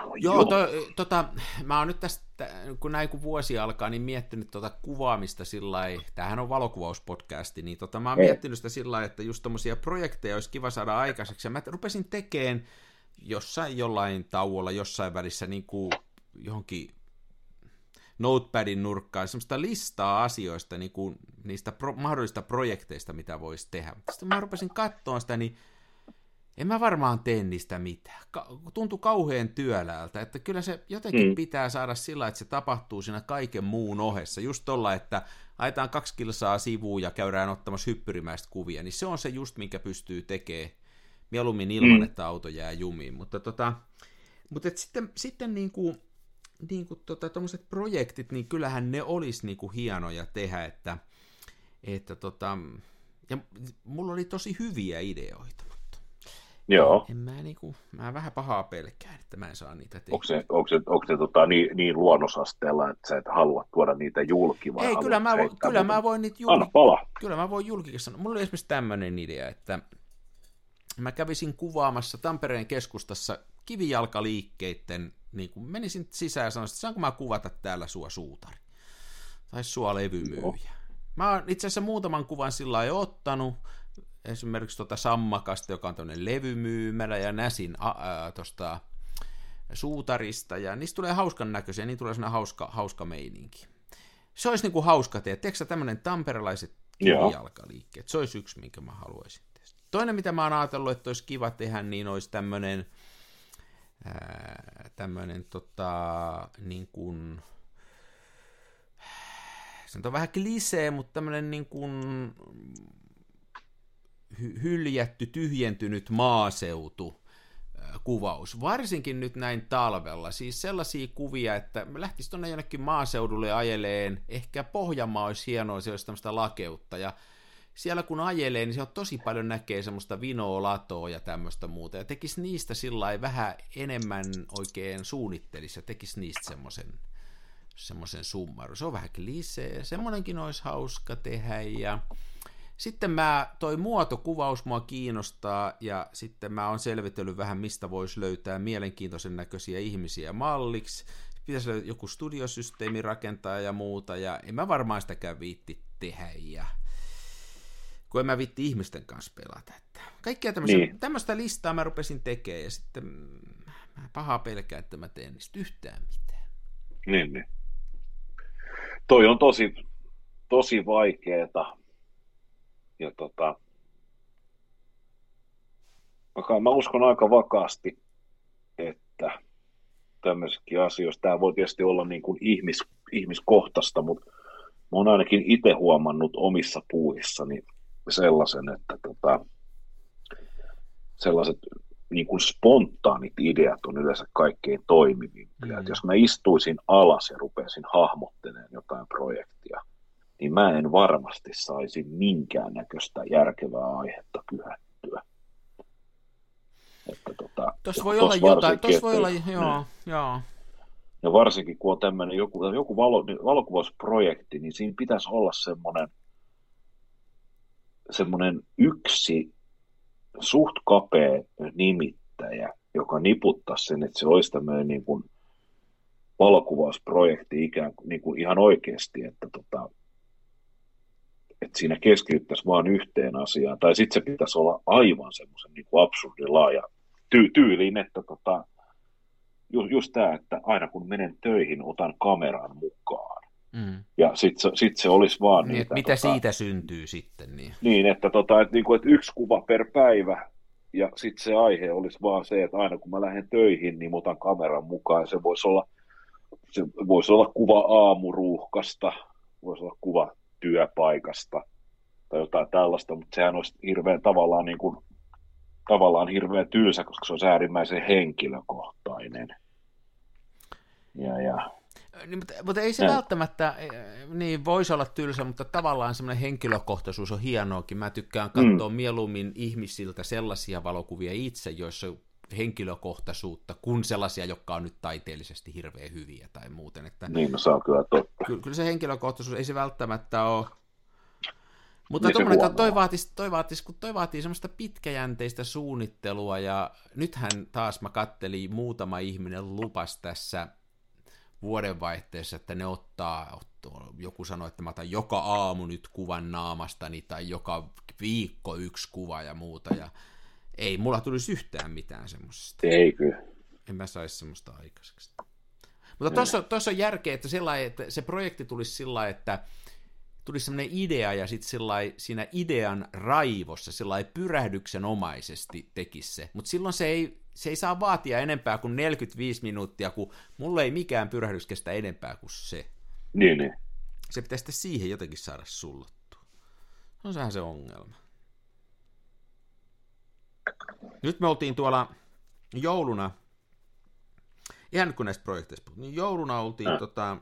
Joo, joo. To, tota, mä oon nyt tästä, kun näin kun vuosi alkaa, niin miettinyt tota kuvaamista sillä tämähän on valokuvauspodcasti, niin tota, mä oon Ei. miettinyt sitä sillä että just tommosia projekteja olisi kiva saada aikaiseksi, ja mä rupesin tekemään jossain jollain tauolla, jossain välissä niin kuin johonkin notepadin nurkkaan semmoista listaa asioista, niin kuin niistä pro, mahdollisista projekteista, mitä voisi tehdä. Sitten mä rupesin katsoa sitä, niin en mä varmaan tee niistä mitään. Ka- tuntuu kauhean työläältä, että kyllä se jotenkin mm. pitää saada sillä, että se tapahtuu siinä kaiken muun ohessa. Just tuolla, että ajetaan kaksi kilsaa sivuun ja käydään ottamassa hyppyrimäistä kuvia, niin se on se just, minkä pystyy tekemään mieluummin ilman, mm. että auto jää jumiin. Mutta, tota, mutta et sitten, sitten niin kuin, niin kuin tota, projektit, niin kyllähän ne olisi niin kuin hienoja tehdä, että, että tota, ja mulla oli tosi hyviä ideoita. Joo. En mä, niinku, mä vähän pahaa pelkään, että mä en saa niitä tehtyä. Onko se, onko se, onko se tota, niin, niin luonnosasteella, että sä et halua tuoda niitä julki? Vai Ei, kyllä mä, vo, kyllä mä voin niitä julki. Anna pala. Kyllä mä voin julkikin sanoa. Mulla oli esimerkiksi tämmöinen idea, että mä kävisin kuvaamassa Tampereen keskustassa kivijalkaliikkeiden, niin kuin menisin sisään ja sanoisin, että saanko mä kuvata täällä sua suutari? Tai sua levymyyjä. Mä oon itse asiassa muutaman kuvan sillä jo ottanut, esimerkiksi tuota Sammakasta, joka on tämmöinen levymyymälä, ja Näsin tuosta suutarista, ja niistä tulee hauskan näköisiä, niin tulee sellainen hauska, hauska meininki. Se olisi niin kuin hauska tehdä. Tiedätkö tämmöinen tamperelaiset kivijalkaliikkeet? Se olisi yksi, minkä mä haluaisin. Toinen, mitä mä oon ajatellut, että olisi kiva tehdä, niin olisi tämmöinen, tämmöinen tota, niin kuin, se on vähän klisee, mutta tämmöinen niin kuin hyljätty, tyhjentynyt maaseutu kuvaus, varsinkin nyt näin talvella, siis sellaisia kuvia, että lähtisi tuonne jonnekin maaseudulle ajeleen, ehkä Pohjanmaa olisi hienoa, se olisi tämmöistä lakeutta, ja siellä kun ajelee, niin se on tosi paljon näkee semmoista vinoa, latoa ja tämmöistä muuta, ja tekisi niistä sillä vähän enemmän oikein suunnittelisi, ja tekisi niistä semmoisen semmoisen summaru. Se on vähän klisee, semmoinenkin olisi hauska tehdä, ja sitten mä, toi muotokuvaus mua kiinnostaa ja sitten mä oon selvitellyt vähän, mistä voisi löytää mielenkiintoisen näköisiä ihmisiä malliksi. Pitäisi joku studiosysteemi rakentaa ja muuta ja en mä varmaan sitäkään viitti tehdä ja kun en mä viitti ihmisten kanssa pelata. Että kaikkea niin. tämmöistä listaa mä rupesin tekemään ja sitten mä pahaa pelkää, että mä teen niistä yhtään mitään. Niin, niin. Toi on tosi, tosi vaikeeta ja tota, mä uskon aika vakaasti, että tämmöisikin asioissa, tämä voi tietysti olla niin kuin ihmis, ihmiskohtaista, mutta mä oon ainakin itse huomannut omissa puuhissani sellaisen, että tota, sellaiset niin kuin spontaanit ideat on yleensä kaikkein toimivimpia. Mm. jos mä istuisin alas ja rupeaisin hahmottelemaan jotain projektia, niin mä en varmasti saisi minkäännäköistä järkevää aihetta pyhättyä. Että tota, tuossa voi olla jotain, tuossa voi olla, joo, niin. joo. Ja varsinkin kun on tämmöinen joku, joku valo, valokuvausprojekti, niin siinä pitäisi olla semmoinen, semmoinen yksi suht kapea nimittäjä, joka niputtaisi sen, että se olisi tämmöinen niin kuin valokuvausprojekti ikään kuin, niin kuin ihan oikeasti, että tota, että siinä keskityttäisiin vain yhteen asiaan, tai sitten se pitäisi olla aivan semmoisen niin absurdin laaja ty- tyyliin, että tota, ju- just tämä, että aina kun menen töihin, otan kameran mukaan. Mm. Ja sitten se, sit se olisi vaan niin, niitä... Mitä tota, siitä syntyy sitten? Niin, niin että, tota, että, niin kuin, että yksi kuva per päivä, ja sitten se aihe olisi vaan se, että aina kun mä lähden töihin, niin otan kameran mukaan. Se voisi olla, se voisi olla kuva aamuruuhkasta, voisi olla kuva työpaikasta tai jotain tällaista, mutta sehän olisi hirveän tavallaan, niin kuin, tavallaan hirveän tylsä, koska se on äärimmäisen henkilökohtainen. Ja, ja. Niin, mutta, mutta ei se Ja. välttämättä, eh, niin voisi olla tylsä, mutta tavallaan semmoinen henkilökohtaisuus on hienoakin. Mä tykkään katsoa mm. mieluummin ihmisiltä sellaisia valokuvia itse, joissa henkilökohtaisuutta, kuin sellaisia, jotka on nyt taiteellisesti hirveän hyviä tai muuten. Että Niin, no se on kyllä totta. kyllä, kyllä se henkilökohtaisuus ei se välttämättä ole. Mutta Niin tuommoinen, toi vaatii, toi, vaatii, kun toi vaatii semmoista pitkäjänteistä suunnittelua, ja nythän taas mä kattelin, muutama ihminen lupas tässä vuodenvaihteessa, että ne ottaa, joku sanoi, että mä otan joka aamu nyt kuvan naamastani, tai joka viikko yksi kuva ja muuta, ja ei mulla tulisi yhtään mitään semmoisesta Ei kyllä. en mä saisi semmoista aikaiseksi. Mutta tuossa, tuossa on järkeä, että, että se projekti tulisi sillä että tulisi semmoinen idea ja sitten siinä idean raivossa sillä lailla pyrähdyksenomaisesti tekisi se. Mutta silloin se ei, se ei saa vaatia enempää kuin 45 minuuttia, kun mulla ei mikään pyrähdys kestä enempää kuin se. Niin, niin. Se pitäisi sitten siihen jotenkin saada sullottua. On sehän se ongelma. Nyt me oltiin tuolla jouluna, ihan nyt kun näistä projekteista niin jouluna oltiin Ja. tota,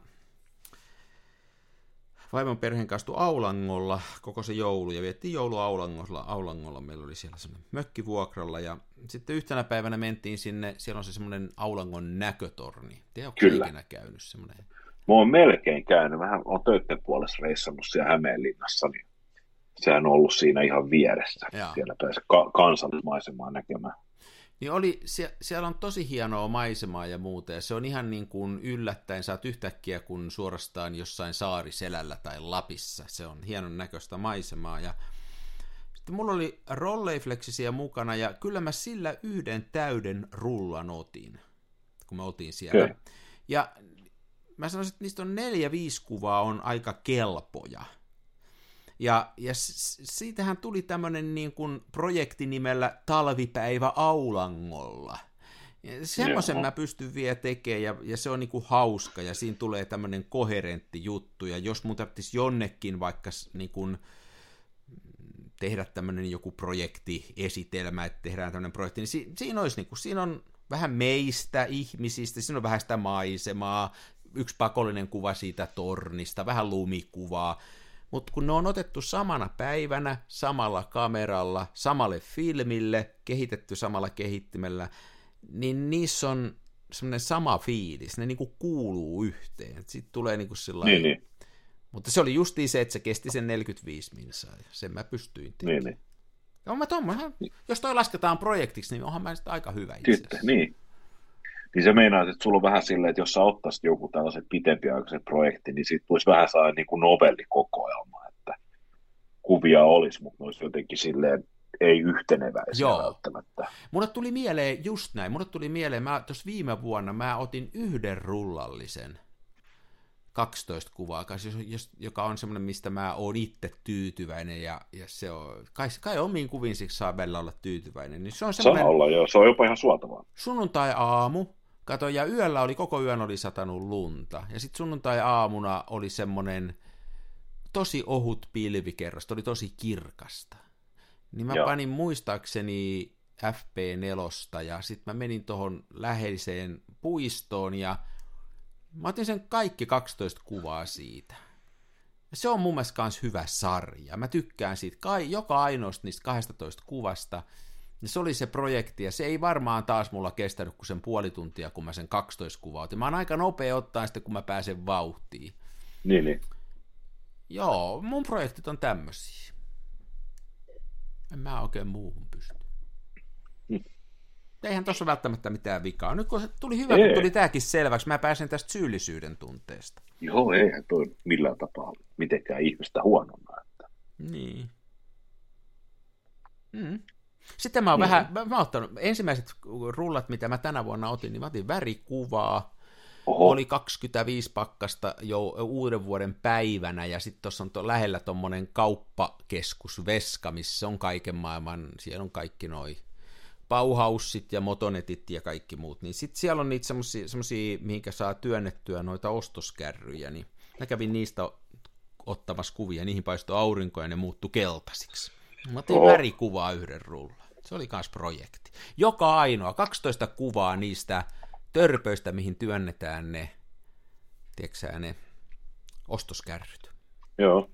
vaimon perheen kanssa Aulangolla koko se joulu, ja viettiin joulu Aulangolla. Aulangolla meillä oli siellä semmoinen mökki vuokralla, ja sitten yhtenä päivänä mentiin sinne, siellä on se semmoinen Aulangon näkötorni. Te Kyllä. ikinä käynyt semmoinen. Mä oon melkein käynyt, vähän on töiden puolessa reissannut siellä Hämeenlinnassa, niin sehän on ollut siinä ihan vieressä. Joo. Siellä pääsi ka- kansallismaisemaa näkemään. Niin oli, sie, siellä on tosi hienoa maisemaa ja muuta, ja se on ihan niin kuin yllättäen, saat yhtäkkiä kun suorastaan jossain saariselällä tai Lapissa, se on hienon näköistä maisemaa, ja sitten mulla oli rolleifleksisiä mukana, ja kyllä mä sillä yhden täyden rullan otin, kun me oltiin siellä. Okei. Ja mä sanoisin, että niistä on neljä, viisi kuvaa on aika kelpoja. Ja, ja siitähän tuli tämmöinen niin kuin projekti nimellä Talvipäivä Aulangolla. Ja Semmoisen mä pystyn vielä tekemään, ja, ja se on niin kuin hauska, ja siinä tulee tämmöinen koherentti juttu, ja jos mun tarvitsisi jonnekin vaikka s- niin kuin tehdä tämmöinen joku projektiesitelmä, että tehdään tämmöinen projekti, niin si- siinä olisi niin kuin, siinä on vähän meistä ihmisistä, siinä on vähän sitä maisemaa, yksi pakollinen kuva siitä tornista, vähän lumikuvaa, mutta kun ne on otettu samana päivänä, samalla kameralla, samalle filmille, kehitetty samalla kehittimellä, niin niissä on semmoinen sama fiilis, ne niinku kuuluu yhteen. Sitten tulee niinku sillä Niin, niin, Mutta se oli justiin se, että se kesti sen 45 minsaa, ja sen mä pystyin tekemään. niin, niin. Ja mä tommoinen, jos toi lasketaan projektiksi, niin onhan mä sitten aika hyvä itse asiassa. niin. Niin se meinaa, että sulla on vähän silleen, että jos sä ottaisit joku tällaisen pitempiaikaisen projektin, niin siitä tulisi vähän saa niin kuin novellikokoelma, että kuvia olisi, mutta ne olisi jotenkin silleen ei yhteneväisiä Joo. välttämättä. Mulle tuli mieleen just näin, mulle tuli mieleen, mä tuossa viime vuonna mä otin yhden rullallisen 12 kuvaa, kas- jos- jos- joka on semmoinen, mistä mä oon itse tyytyväinen, ja, ja se on, kai, kai omiin kuviin siksi saa välillä olla tyytyväinen, niin se on Saa semmoinen olla, joo. Se on jopa ihan suotavaa. sunnuntai-aamu, kato, ja yöllä oli, koko yön oli satanut lunta, ja sitten sunnuntai-aamuna oli semmoinen tosi ohut pilvikerros, oli tosi kirkasta. Niin mä Joo. panin muistaakseni FP4, ja sitten mä menin tuohon läheiseen puistoon, ja mä otin sen kaikki 12 kuvaa siitä. Se on mun mielestä kans hyvä sarja. Mä tykkään siitä kai, joka ainoasta niistä 12 kuvasta. Ja se oli se projekti, ja se ei varmaan taas mulla kestänyt kuin sen puoli tuntia, kun mä sen 12 kuvaa otin. Mä oon aika nopea ottaa sitten, kun mä pääsen vauhtiin. Niin, niin. Joo, mun projektit on tämmöisiä. En mä oikein muuhun pysty. Eihän tossa välttämättä mitään vikaa. Nyt kun tuli hyvä, Ei. kun tuli tääkin selväksi, mä pääsen tästä syyllisyyden tunteesta. Joo, eihän toi millään tapaa mitenkään ihmistä huonona. Että. Niin. Mm. Sitten mä oon Niin. vähän, mä, mä ottanut ensimmäiset rullat, mitä mä tänä vuonna otin, niin mä otin värikuvaa, Oho, oli 25 pakkasta jo uuden vuoden päivänä, ja sitten tuossa on to, lähellä tuommoinen kauppakeskus Veska, missä on kaiken maailman, siellä on kaikki noi Bauhausit ja Motonetit ja kaikki muut, niin sitten siellä on niitä semmoisia, mihinkä saa työnnettyä noita ostoskärryjä, niin mä kävin niistä ottamassa kuvia, niihin paistoi aurinko ja ne muuttui keltaisiksi. Mä otin Oho. värikuvaa yhden rullan. Se oli kans projekti. Joka ainoa, 12 kuvaa niistä törpöistä, mihin työnnetään ne tiedätkö ne ostoskärryt. Joo.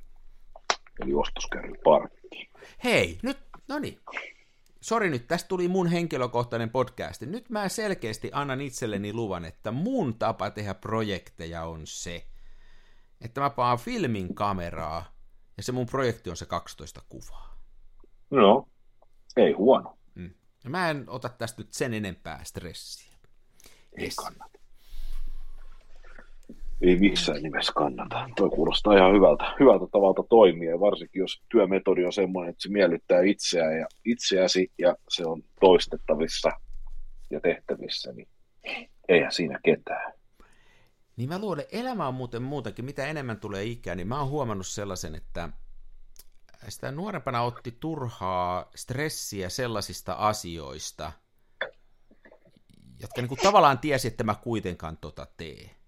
Eli ostoskärry parkki. Hei, nyt, no niin. Sori nyt, tästä tuli mun henkilökohtainen podcast. Nyt mä selkeästi annan itselleni luvan, että mun tapa tehdä projekteja on se, että mä paan filmin kameraa, ja se mun projekti on se 12 kuvaa. No, ei huono. Mm. Ja mä en ota tästä nyt sen enempää stressiä. Ei kannata. Ei missään nimessä kannata. Toi kuulostaa ihan hyvältä, hyvältä tavalta toimia, varsinkin jos työmetodi on semmoinen, että se miellyttää itseään ja itseäsi ja se on toistettavissa ja tehtävissä, niin eihän siinä ketään. Niin mä luulen, elämä on muuten muutakin, mitä enemmän tulee ikää, niin mä oon huomannut sellaisen, että sitä nuorempana otti turhaa stressiä sellaisista asioista, jotka niin kuin tavallaan tiesi, että mä kuitenkaan tota tee.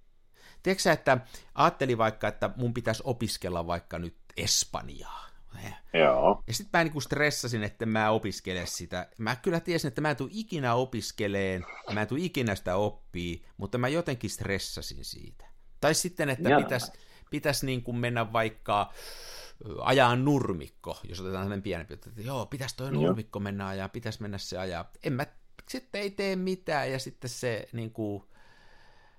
Tiedätkö että ajattelin vaikka, että mun pitäisi opiskella vaikka nyt Espanjaa. Joo. Ja sitten mä niin stressasin, että mä opiskele sitä. Mä kyllä tiesin, että mä en tule ikinä opiskeleen, mä en tule ikinä sitä oppii, mutta mä jotenkin stressasin siitä. Tai sitten, että pitäisi pitäis niin kuin mennä vaikka ajaa nurmikko, jos otetaan sellainen pienempi, että joo, pitäisi toi nurmikko mennä ajaa, pitäisi mennä se ajaa. En mä, sitten ei tee mitään, ja sitten se niin kuin,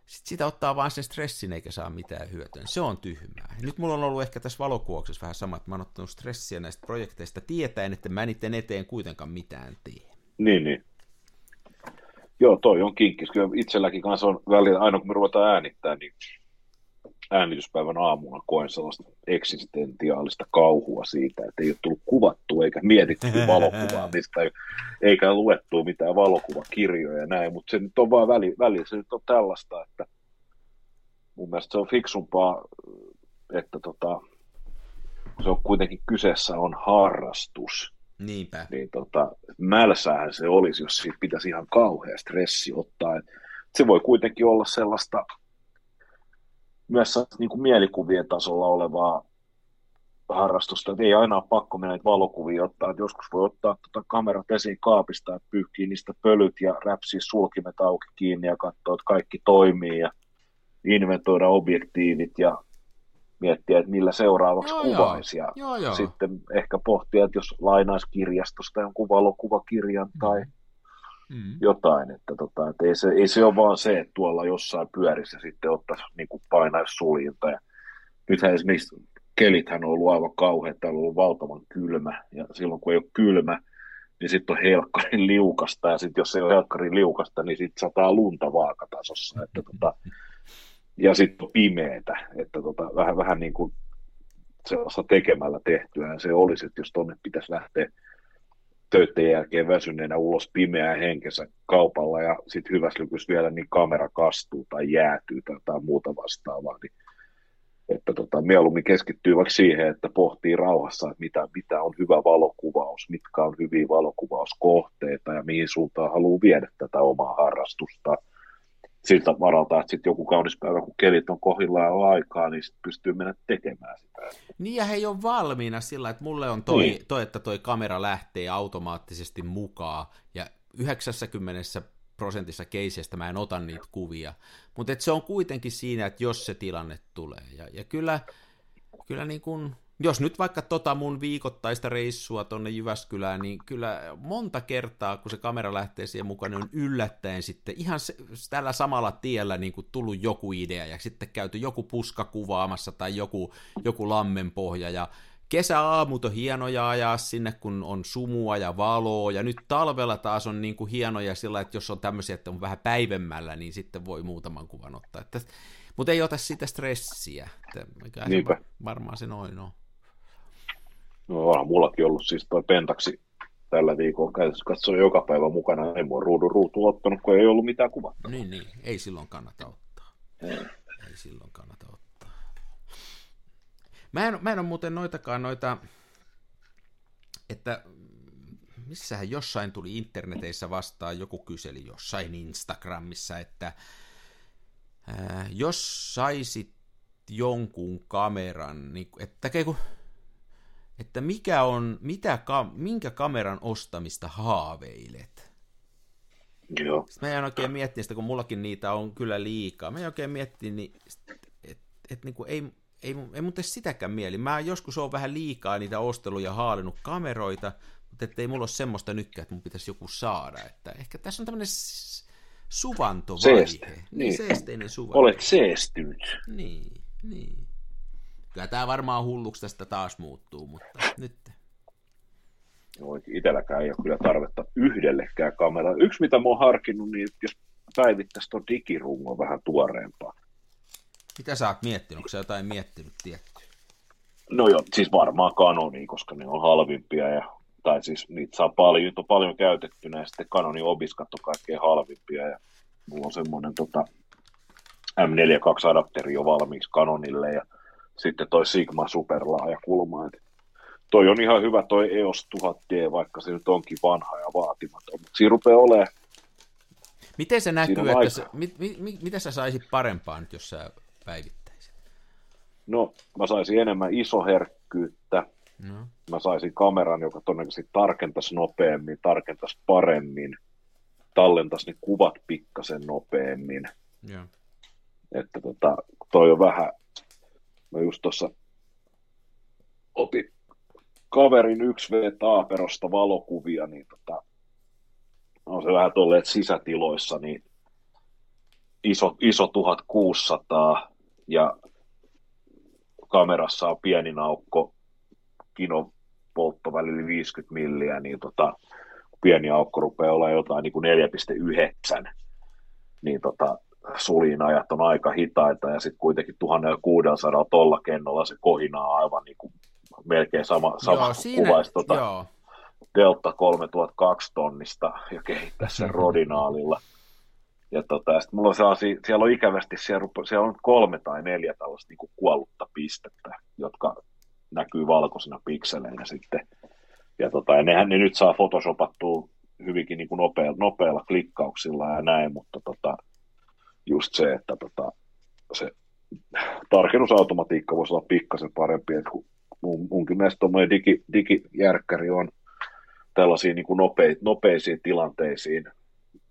sitten sitä ottaa vaan sen stressin eikä saa mitään hyötyä. Se on tyhmää. Nyt mulla on ollut ehkä tässä valokuoksessa vähän sama, että mä oon ottanut stressiä näistä projekteista tietäen, että mä niiden eteen kuitenkaan mitään tee. Niin, niin. Joo, toi on kinkkis. Kyllä itselläkin kanssa on välillä, aina kun me ruvetaan äänittämään, niin äänityspäivän aamuna koen sellaista eksistentiaalista kauhua siitä, että ei ole tullut kuvattu eikä mietitty valokuvaa mistä, eikä luettu mitään valokuvakirjoja ja näin, mutta se nyt on vaan väli, väli, se nyt on tällaista, että mun mielestä se on fiksumpaa, että tota, se on kuitenkin kyseessä on harrastus. Niinpä. Niin tota, mälsähän se olisi, jos siitä pitäisi ihan kauhea stressi ottaa. Et se voi kuitenkin olla sellaista myös niin kuin mielikuvien tasolla olevaa harrastusta, että ei aina ole pakko mennä valokuvia ottaa, että joskus voi ottaa tuota kamerat esiin kaapista ja pyyhkiä niistä pölyt ja räpsiä sulkimet auki kiinni ja katsoa, että kaikki toimii ja inventoida objektiivit ja miettiä, että millä seuraavaksi joo, kuvaisi ja joo, joo. sitten ehkä pohtia, että jos lainaisi kirjastosta jonkun valokuvakirjan tai mm. jotain, että, tota, että ei, se, ei se ole vaan se, että tuolla jossain pyörissä sitten ottaisi niin kuin painaisi suljinta. Ja nythän esimerkiksi kelithän on ollut aivan kauhean, täällä on ollut valtavan kylmä, ja silloin kun ei ole kylmä, niin sitten on helkkarin liukasta, ja sitten jos ei ole helkkarin liukasta, niin sitten sataa lunta vaakatasossa, että tota, ja sitten on pimeetä, että tota, vähän, vähän niin kuin sellaista tekemällä tehtyä. Se olisi, että jos tuonne pitäisi lähteä töiden jälkeen väsyneenä ulos pimeää henkensä kaupalla ja sitten hyvässä lykyssä vielä niin kamera kastuu tai jäätyy tai jotain muuta vastaavaa, niin että tota, mieluummin keskittyy vaikka siihen, että pohtii rauhassa, että mitä, mitä on hyvä valokuvaus, mitkä on hyviä valokuvauskohteita ja mihin suuntaan haluaa viedä tätä omaa harrastusta – siltä varalta, että sitten joku kaunis päivä, kun kelit on kohillaan on aikaa, niin sit pystyy mennä tekemään sitä. Niin ja he ei ole valmiina sillä, että mulle on toi, niin. toi, että toi kamera lähtee automaattisesti mukaan ja 90 prosentissa keisestä mä en ota niitä kuvia, mutta se on kuitenkin siinä, että jos se tilanne tulee. Ja, ja kyllä, kyllä niin kuin jos nyt vaikka tota mun viikoittaista reissua tonne Jyväskylään, niin kyllä monta kertaa, kun se kamera lähtee siihen mukaan, niin on yllättäen sitten ihan se, tällä samalla tiellä niin kuin tullut joku idea ja sitten käyty joku puska kuvaamassa tai joku, joku lammenpohja ja kesäaamut on hienoja ajaa sinne, kun on sumua ja valoa, ja nyt talvella taas on niin kuin hienoja sillä, että jos on tämmöisiä, että on vähän päivemmällä, niin sitten voi muutaman kuvan ottaa. Että, mutta ei ota sitä stressiä. Että, Niinpä. varmaan se noin on. No onhan mullakin ollut siis toi Pentaksi tällä viikolla käytössä katsoa joka päivä mukana. Ei mua ruudun ruutu ottanut, kun ei ollut mitään kuvattavaa. Niin, niin. Ei silloin kannata ottaa. Ei, ei silloin kannata ottaa. Mä en, mä en ole muuten noitakaan noita, että missähän jossain tuli interneteissä vastaan, joku kyseli jossain Instagramissa, että ää, jos saisit jonkun kameran, niin, että kun että mikä on, mitä, minkä kameran ostamista haaveilet? Joo. Sitten mä en oikein miettiä sitä, kun mullakin niitä on kyllä liikaa. Mä en oikein miettiä, niin, et, niinku, ei, ei, ei mun tee sitäkään mieli. Mä joskus on vähän liikaa niitä osteluja haalinnut kameroita, mutta ei mulla ole semmoista nykkää, että mun pitäisi joku saada. Että ehkä tässä on tämmöinen suvantovaihe. Seeste. Niin, niin. Seesteinen suvanto. Olet seestynyt. Niin, niin. Kyllä tämä varmaan hulluksi tästä taas muuttuu, mutta nyt. Joo, itselläkään ei ole kyllä tarvetta yhdellekään kameralle. Yksi, mitä mä oon harkinnut, niin jos päivittäisi tuon digirungon vähän tuoreempaa. Mitä sä oot miettinyt? Onko sä jotain miettinyt tietty? No joo, siis varmaan kanoni, koska ne on halvimpia ja tai siis niitä saa paljon, on paljon käytettynä ja sitten Canonin obiskat on kaikkein halvimpia ja mulla on semmoinen tota, M42-adapteri jo valmiiksi Canonille ja sitten toi Sigma superlaaja kulma. Et toi on ihan hyvä toi EOS 1000D, vaikka se nyt onkin vanha ja vaatimaton, mutta siinä rupeaa olemaan Miten se näkyy, että se, mit, mit, mit, mitä sä saisit parempaa nyt, jos sä päivittäisit? No, mä saisin enemmän isoherkkyyttä, no. mä saisin kameran, joka todennäköisesti tarkentaisi nopeammin, tarkentaisi paremmin, tallentaisi ne kuvat pikkasen nopeammin. Ja. Että tota, toi on vähän, mä just tuossa otin kaverin 1V Taaperosta valokuvia, niin tota, on se vähän tolleet sisätiloissa, niin iso, iso 1600 ja kamerassa on pieni kino polttovälillä 50 milliä, niin tota, pieni aukko rupeaa olla jotain niin kuin 4,9, niin tota, ajat on aika hitaita ja sitten kuitenkin 1600 tolla kennolla se kohinaa aivan niin kuin melkein sama, sama joo, siinä, kuvaisi tota, joo. Delta 3002 tonnista ja kehittää sen rodinaalilla. Ja tota, sit mulla on sellaisia, siellä on ikävästi, siellä, siellä on kolme tai neljä tällaista niin kuin kuollutta pistettä, jotka näkyy valkoisena pikseleinä sitten. Ja, tota, ja nehän ne nyt saa photoshopattua hyvinkin niin kuin nopealla, nopealla klikkauksilla ja näin, mutta tota, just se, että tota, se tarkennusautomatiikka voisi olla pikkasen parempi, että mun, munkin mielestä tuommoinen digi, digijärkkäri on tällaisiin niin kuin nope, nopeisiin tilanteisiin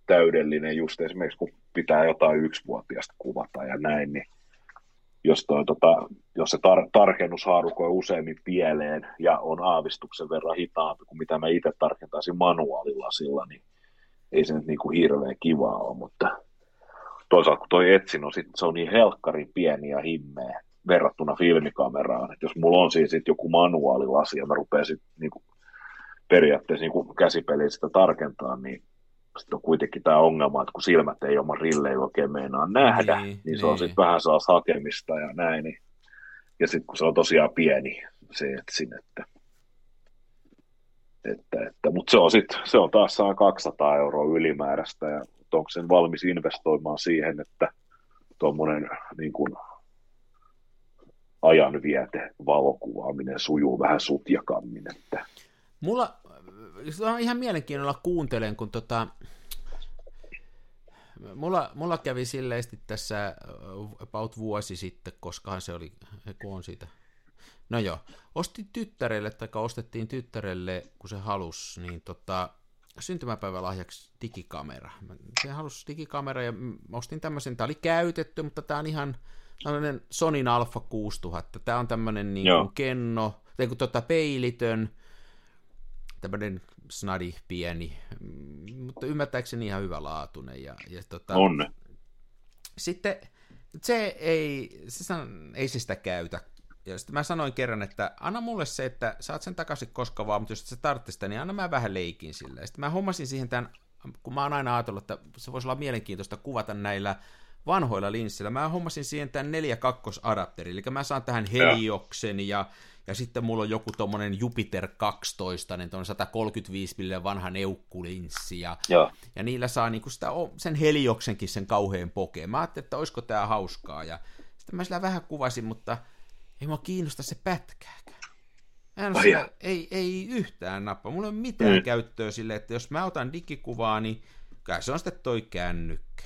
täydellinen, just esimerkiksi kun pitää jotain yksivuotiaasta kuvata ja näin, niin jos, toi, tota, jos se tar- tarkennus haarukoi useimmin pieleen ja on aavistuksen verran hitaampi kuin mitä mä itse tarkentaisin manuaalilasilla, niin ei se nyt niin kuin hirveän kivaa ole, mutta toisaalta kun toi etsin on, sit, se on niin helkkarin pieni ja himmeä verrattuna filmikameraan, että jos mulla on siis sit joku manuaalilasi ja mä rupean sit niin kuin periaatteessa niin käsipeliä sitä tarkentaa, niin sitten on kuitenkin tämä ongelma, että kun silmät ei oma rille oikein meinaa nähdä, niin, niin se on niin. sitten vähän saa hakemista ja näin. Niin. Ja sitten kun se on tosiaan pieni, se etsin, että, että, että mutta se on, sit, se on taas saa 200 euroa ylimääräistä ja onko sen valmis investoimaan siihen, että tuommoinen niin kuin, ajanviete, valokuvaaminen sujuu vähän sutjakammin. Että... Mulla, on ihan mielenkiinnolla kuuntelen, kun tota, mulla, mulla kävi silleesti tässä about vuosi sitten, koskahan se oli, kun on siitä. No joo, ostin tyttärelle, tai ostettiin tyttärelle, kun se halusi, niin tota, syntymäpäivälahjaksi digikamera. Se halusi digikamera ja ostin tämmöisen, tämä oli käytetty, mutta tämä on ihan tämmöinen Sonin Alpha 6000. Tämä on tämmöinen niin kuin kenno, tai kuin tota peilitön, tämmöinen snadi pieni, mutta ymmärtääkseni ihan hyvälaatuinen. Ja, ja tota, on. Sitten se ei, se san, ei se sitä käytä. Ja sitten mä sanoin kerran, että anna mulle se, että saat sen takaisin koska vaan, mutta jos se tarvitsee sitä, niin anna mä vähän leikin sillä. Ja sitten mä hommasin siihen tämän, kun mä oon aina ajatellut, että se voisi olla mielenkiintoista kuvata näillä vanhoilla linssillä. Mä hommasin siihen tämän 4.2 adapteri, eli mä saan tähän Helioksen ja ja sitten mulla on joku tommonen Jupiter 12, niin on 135 mm vanha neukkulinssi, ja, ja. ja niillä saa niinku sitä, sen helioksenkin sen kauheen pokeen. Mä ajattelin, että olisiko tää hauskaa, ja sitten mä sillä vähän kuvasin, mutta ei mua kiinnosta se pätkääkään. Mä sillä, ei, ei yhtään nappa. Mulla ei ole mitään mm. käyttöä sille, että jos mä otan digikuvaa, niin kai se on sitten toi kännykkä.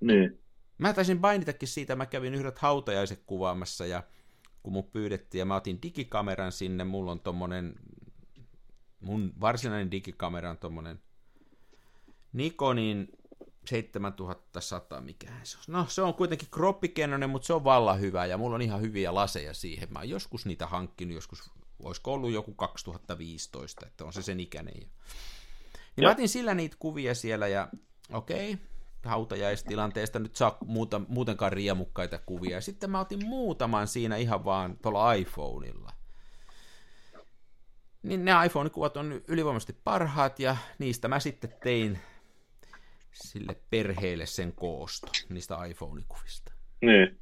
Niin. Mä taisin painitakin siitä, mä kävin yhdet hautajaiset kuvaamassa, ja kun mun pyydettiin, ja mä otin digikameran sinne, mulla on tommonen, mun varsinainen digikamera on tommonen Nikonin 7100, mikähän se on. No se on kuitenkin kroppikenonen, mutta se on vallan hyvä ja mulla on ihan hyviä laseja siihen. Mä oon joskus niitä hankkinut, joskus olisiko ollut joku 2015, että on se sen ikäinen. Niin mä otin sillä niitä kuvia siellä ja okei, okay, hautajaistilanteesta nyt saa muuta, muutenkaan riemukkaita kuvia. Ja sitten mä otin muutaman siinä ihan vaan tuolla iPhoneilla. Niin ne iPhone-kuvat on ylivoimaisesti parhaat ja niistä mä sitten tein sille perheelle sen koosto niistä iPhone-kuvista. Niin.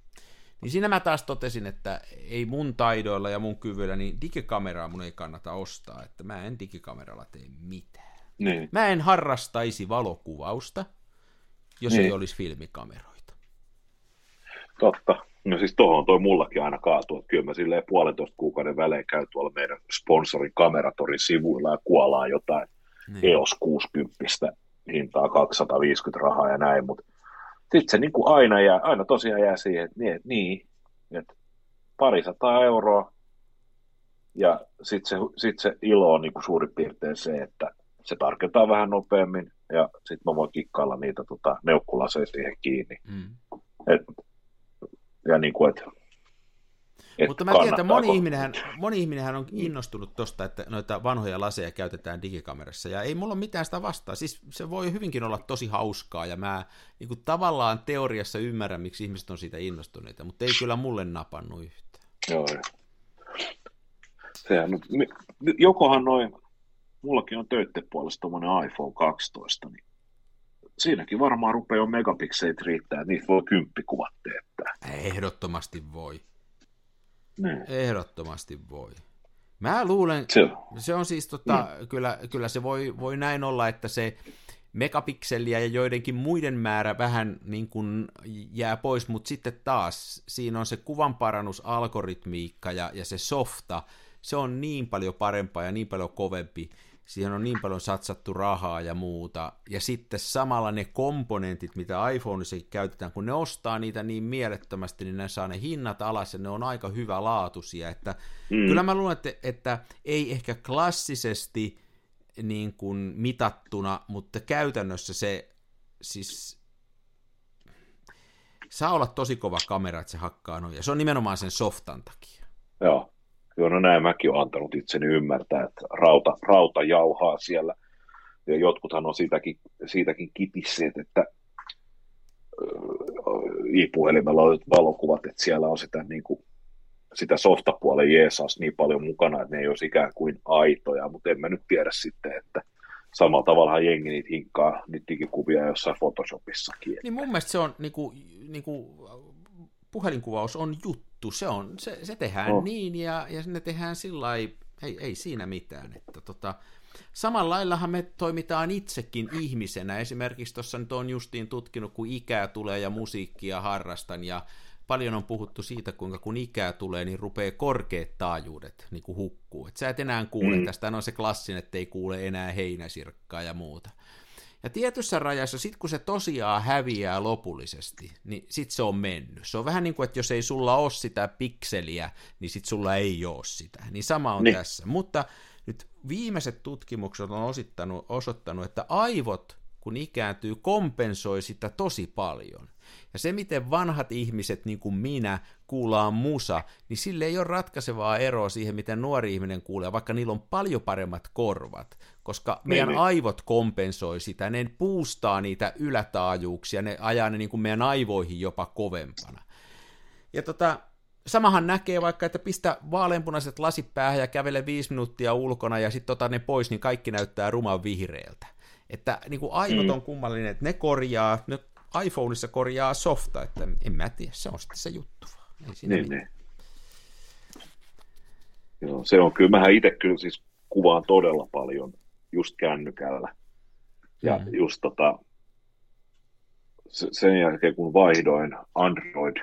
Niin siinä mä taas totesin, että ei mun taidoilla ja mun kyvyillä, niin digikameraa mun ei kannata ostaa, että mä en digikameralla tee mitään. Niin. Mä en harrastaisi valokuvausta, jos niin. ei olisi filmikameroita. Totta. No siis tohon toi mullakin aina kaatuu, että kyllä mä silleen puolentoista kuukauden välein käy tuolla meidän sponsorin kameratorin sivuilla ja kuollaan jotain niin. EOS 60 hintaa 250 rahaa ja näin, mutta sitten se niin kuin aina, jää, aina tosiaan jää siihen, että niin, että, niin, että parisataa euroa ja sitten se, sit se ilo on niin kuin suurin piirtein se, että se tarkentaa vähän nopeammin ja sitten mä voin kikkailla niitä tota, neukkulaseja siihen kiinni. Mm. Et, ja niin kuin, että et Mutta mä tiedän, että moni ihminenhän, moni ihminenhän on innostunut tuosta, että noita vanhoja laseja käytetään digikamerassa, ja ei mulla ole mitään sitä vastaa. Siis se voi hyvinkin olla tosi hauskaa, ja mä niin kuin tavallaan teoriassa ymmärrän, miksi ihmiset on siitä innostuneita, mutta ei kyllä mulle napannut yhtään. Joo, Sehän, jokohan noin, mullakin on töitten puolesta tuommoinen iPhone 12, niin siinäkin varmaan rupeaa jo megapikseit riittää, niitä voi kymppikuvat teettää. Ehdottomasti voi. Niin. Ehdottomasti voi. Mä luulen, se on, se on siis tota, mm. kyllä, kyllä se voi, voi näin olla, että se megapikseliä ja joidenkin muiden määrä vähän niin kuin jää pois, mutta sitten taas siinä on se kuvanparannusalgoritmiikka ja, ja se softa, se on niin paljon parempaa ja niin paljon kovempi, siihen on niin paljon satsattu rahaa ja muuta, ja sitten samalla ne komponentit, mitä iPhoneissa käytetään, kun ne ostaa niitä niin mielettömästi, niin ne saa ne hinnat alas, ja ne on aika hyvä laatuisia, että mm. kyllä mä luulen, että, että ei ehkä klassisesti niin kuin mitattuna, mutta käytännössä se siis saa olla tosi kova kamera, että se hakkaa noin, ja se on nimenomaan sen softan takia. Joo. Joo, no näin mäkin olen antanut itseni ymmärtää, että rauta, rauta jauhaa siellä. Ja jotkuthan on siitäkin, siitäkin kipisseet, että i-puhelimella on valokuvat, että siellä on sitä, niin kuin, sitä softapuolen jeesas niin paljon mukana, että ne ei olisi ikään kuin aitoja, mutta en mä nyt tiedä sitten, että samalla tavalla jengi niitä hinkkaa niitä digikuvia jossain Photoshopissakin. Niin mun mielestä se on niin kuin, niin kuin, puhelinkuvaus on juttu juttu, se, on, se, se tehdään oh. niin ja, ja ne tehdään sillä ei, ei siinä mitään. Että tota, samalla laillahan me toimitaan itsekin ihmisenä. Esimerkiksi tuossa nyt on justiin tutkinut, kun ikää tulee ja musiikkia harrastan ja paljon on puhuttu siitä, kuinka kun ikää tulee, niin rupeaa korkeat taajuudet niin kuin hukkuu. Et sä et enää kuule, mm. tästä on se klassin, että ei kuule enää heinäsirkkaa ja muuta. Ja tietyssä rajassa, sit kun se tosiaan häviää lopullisesti, niin sit se on mennyt. Se on vähän niin kuin, että jos ei sulla ole sitä pikseliä, niin sit sulla ei ole sitä. Niin sama on niin. tässä. Mutta nyt viimeiset tutkimukset on osittanut, osoittanut, että aivot, kun ikääntyy, kompensoi sitä tosi paljon. Ja se, miten vanhat ihmiset, niin kuin minä, kuullaan musa, niin sille ei ole ratkaisevaa eroa siihen, miten nuori ihminen kuulee, vaikka niillä on paljon paremmat korvat, koska niin, meidän niin. aivot kompensoi sitä, ne puustaa niitä ylätaajuuksia, ne ajaa ne niin kuin meidän aivoihin jopa kovempana. Ja tota, samahan näkee vaikka, että pistä vaaleanpunaiset lasit päähän ja kävele viisi minuuttia ulkona ja sitten ota ne pois, niin kaikki näyttää ruman vihreältä. Että niin kuin aivot mm. on kummallinen, että ne korjaa, ne iPhoneissa korjaa softa, että en mä tiedä, se on sitten se juttu. Ei siinä niin, niin. Joo, se on kyllä, mähän itse kyllä siis kuvaan todella paljon just kännykällä. Ja mm. just tota, sen jälkeen kun vaihdoin Android,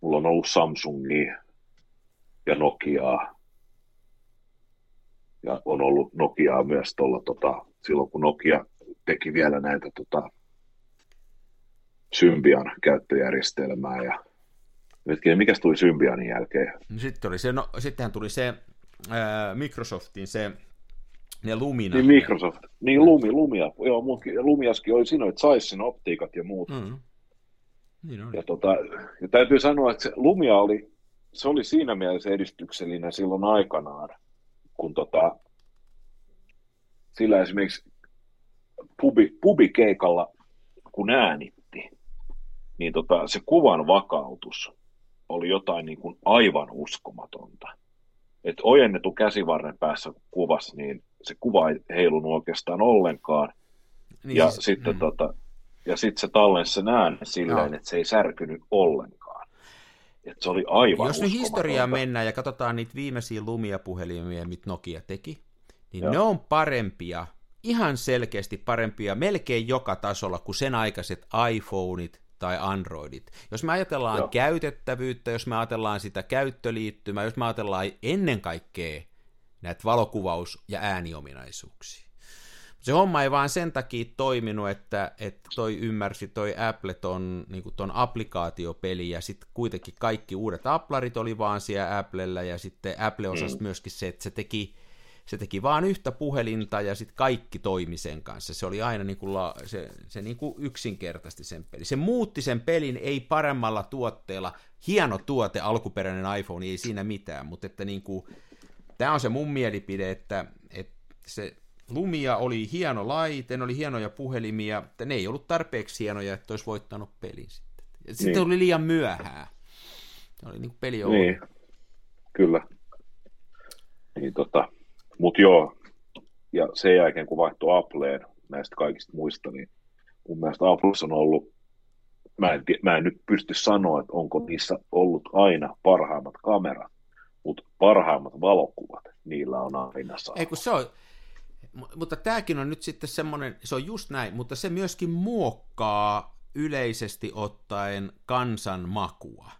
mulla on ollut Samsungia ja Nokiaa. Ja on ollut Nokiaa myös tuolla, tota, silloin kun Nokia teki vielä näitä tota, Symbian käyttöjärjestelmää ja Hetkinen, mikä tuli Symbianin jälkeen? No, sitten oli se, no, sittenhän tuli se ää, Microsoftin se Ne Lumina. Niin Microsoft. Niin Lumi, Lumia. Joo, muutkin, ja Lumiaskin oli siinä, että Saisin optiikat ja muut. Mm. Niin oli. Ja, tota, ja täytyy sanoa, että se Lumia oli, se oli siinä mielessä edistyksellinen silloin aikanaan, kun tota, sillä esimerkiksi pubi, pubikeikalla, kun äänitti, niin tota, se kuvan vakautus oli jotain niin kuin aivan uskomatonta. Että ojennetu käsivarren päässä kuvassa, niin se kuva ei heilunut oikeastaan ollenkaan. Niin, ja siis- sitten mm. tota, ja sitten se tallensi sen äänen silleen, Joo. että se ei särkynyt ollenkaan. Et se oli aivan Jos nyt historiaa mennään ja katsotaan niitä viimeisiä Lumia-puhelimia, mitä Nokia teki, niin Joo. ne on parempia, ihan selkeästi parempia melkein joka tasolla kuin sen aikaiset iPhoneit tai Androidit. Jos me ajatellaan Joo. käytettävyyttä, jos me ajatellaan sitä käyttöliittymää, jos me ajatellaan ennen kaikkea näitä valokuvaus- ja ääniominaisuuksia. Se homma ei vaan sen takia toiminut, että, että toi ymmärsi toi Apple ton, niin ton applikaatiopeli ja sitten kuitenkin kaikki uudet Applerit oli vaan siellä Applella ja sitten Apple osasi mm. myöskin se, että se teki, se teki vaan yhtä puhelinta ja sitten kaikki toimi sen kanssa. Se oli aina niin kuin la, se, se niin kuin yksinkertaisti sen peli. Se muutti sen pelin ei paremmalla tuotteella. Hieno tuote, alkuperäinen iPhone, ei siinä mitään, mutta että niin kuin, tämä on se mun mielipide, että, että se Lumia oli hieno laite, ne oli hienoja puhelimia, mutta ne ei ollut tarpeeksi hienoja, että olisi voittanut pelin sitten. Ja sitten Niin. oli liian myöhään. Se oli niin kuin peli oli. Niin, kyllä. Niin, tota, Mutta joo, ja sen jälkeen kun vaihtoi Appleen näistä kaikista muista, niin mun mielestä Applessa on ollut, mä en, tie- mä en nyt pysty sanoa, että onko niissä ollut aina parhaimmat kamerat, mutta parhaimmat valokuvat, niillä on aina saatu. Ei kun se on, mu- mutta tämäkin on nyt sitten semmoinen, se on just näin, mutta se myöskin muokkaa yleisesti ottaen kansan makua.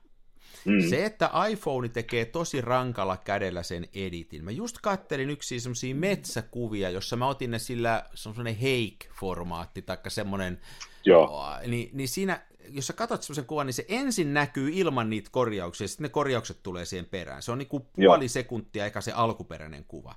Mm. Se, että iPhone tekee tosi rankalla kädellä sen editin. Mä just kattelin yksiä semmoisia metsäkuvia, jossa mä otin ne sillä, semmoinen Hake-formaatti, taikka semmoinen, Joo, niin, niin siinä, jos sä katsot semmoisen kuvan, niin se ensin näkyy ilman niitä korjauksia, ja sitten ne korjaukset tulee siihen perään. Se on niinku Joo. puoli sekuntia, eikä se alkuperäinen kuva.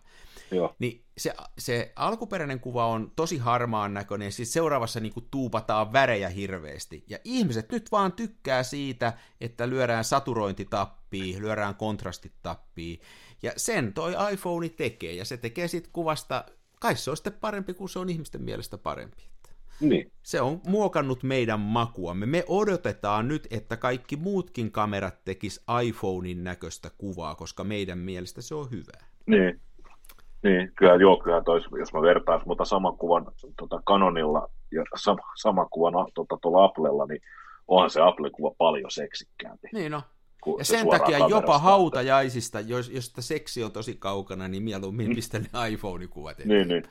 joo, Niin se, se alkuperäinen kuva on tosi harmaan näköinen, siis seuraavassa niinku tuupataan värejä hirveästi. Ja ihmiset nyt vaan tykkää siitä, että lyödään saturointi tappii, lyödään kontrastit tappii. Ja sen toi iPhone tekee, ja se tekee siitä kuvasta, kai se on sitten parempi, kuin se on ihmisten mielestä parempi. Niin, Se on muokannut meidän makuamme. Me odotetaan nyt, että kaikki muutkin kamerat tekis iPhonein näköistä kuvaa, koska meidän mielestä se on hyvää. niin. Niin, kyllä joo, kyllä tois, jos mä vertaan, mutta saman kuvan tota Canonilla ja sama, sama kuvan a- tota, tuolla Applella, niin onhan se Apple-kuva paljon seksikkäämpi. Niin no. Ja se sen takia jopa hautajaisista, jos, jos sitä seksi on tosi kaukana, niin mieluummin pistä ne iPhone-kuvat. Niin, niin.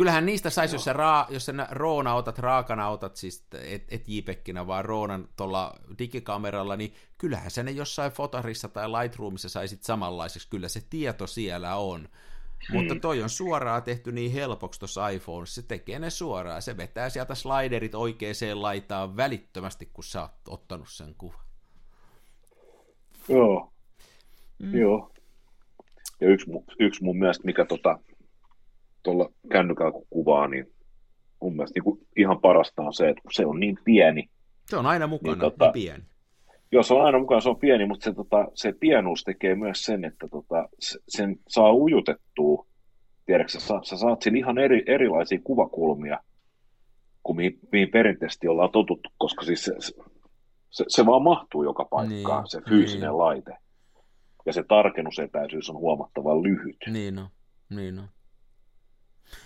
Kyllähän niistä saisi, jos sä, raa, jos sä nä- roona otat, raakana otat, siis et, et JPEGinä, vaan roonan tuolla digikameralla, niin kyllähän sä ne jossain fotarissa tai Lightroomissa saisit samanlaiseksi. Kyllä se tieto siellä on. Mutta toi on suoraan tehty niin helpoksi tuossa iPhoneissa, se tekee ne suoraan, se vetää sieltä sliderit oikeaan laitaan välittömästi, kun sä oot ottanut sen kuvan. Joo. Mm. Joo. Ja yksi, yksi mun mielestä, mikä tuolla kännykällä kun kuvaa, niin mun mielestä niin kuin ihan parasta on se, että kun se on niin pieni. Se on aina mukana, Niin niin, tota- pieni. Joo, se on aina mukana, se on pieni, mutta se, tota, se pienuus tekee myös sen, että tota, se- sen saa ujutettua. Tiedätkö, sä, sä saat siinä ihan eri, erilaisia kuvakulmia kuin mihin, mihin perinteisesti ollaan totuttu, koska siis se, se, se, se vaan mahtuu joka paikkaan, Niin, se fyysinen niin. laite. Ja se tarkennusetäisyys on huomattavan lyhyt. Niin on, niin on.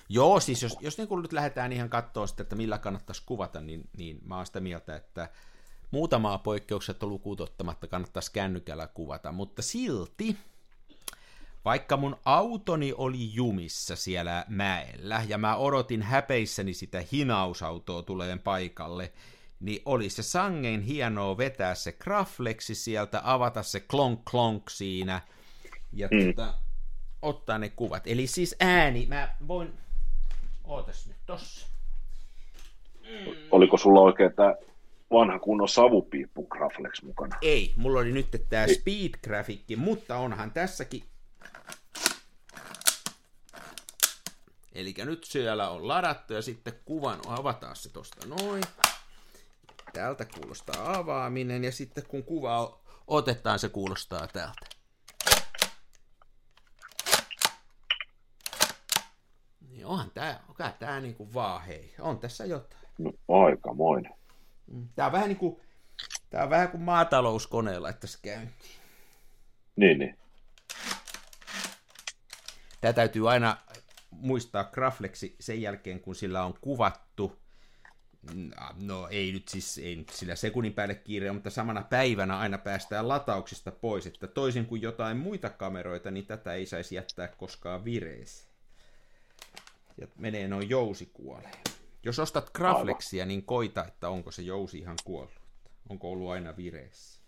Joo, siis jos, jos niin nyt lähdetään ihan katsoa sitten, että millä kannattaisi kuvata, niin, niin mä oon sitä mieltä, että muutamaa poikkeuksetta lukuun ottamatta kannattaisi kännykällä kuvata, mutta silti, vaikka mun autoni oli jumissa siellä mäellä, ja mä odotin häpeissäni sitä hinausautoa tuleen paikalle, niin oli se sangen hienoa vetää se graflexi sieltä, avata se klonk klonk siinä, ja Mm. tota, ottaa ne kuvat. Eli siis ääni, mä voin, ootas nyt tossa. Oliko sulla oikein tämä vanha kunnon savupiippu Graflex mukana? Ei, mulla oli nyt tää speed grafikki, mutta onhan tässäkin Eli nyt siellä on ladattu ja sitten kuvan, avataan se tosta noin. Täältä kuulostaa avaaminen ja sitten kun kuva otetaan, se kuulostaa täältä. Niin onhan tää, onhan tää niinku vaan hei, on tässä jotain. No, aikamoinen. Tää on vähän niinku, tää on vähän kuin maatalouskoneella, että se käyntiin. Niin, niin. Tämä täytyy aina muistaa Graflexi sen jälkeen, kun sillä on kuvattu, no ei nyt siis ei nyt sillä sekunnin päälle kiire, mutta samana päivänä aina päästään latauksista pois, että toisin kuin jotain muita kameroita, niin tätä ei saisi jättää koskaan vireeseen. Ja menee noin jousi kuolee. Jos ostat Graflexia, niin koita, että onko se jousi ihan kuollut. Onko ollut aina vireessä.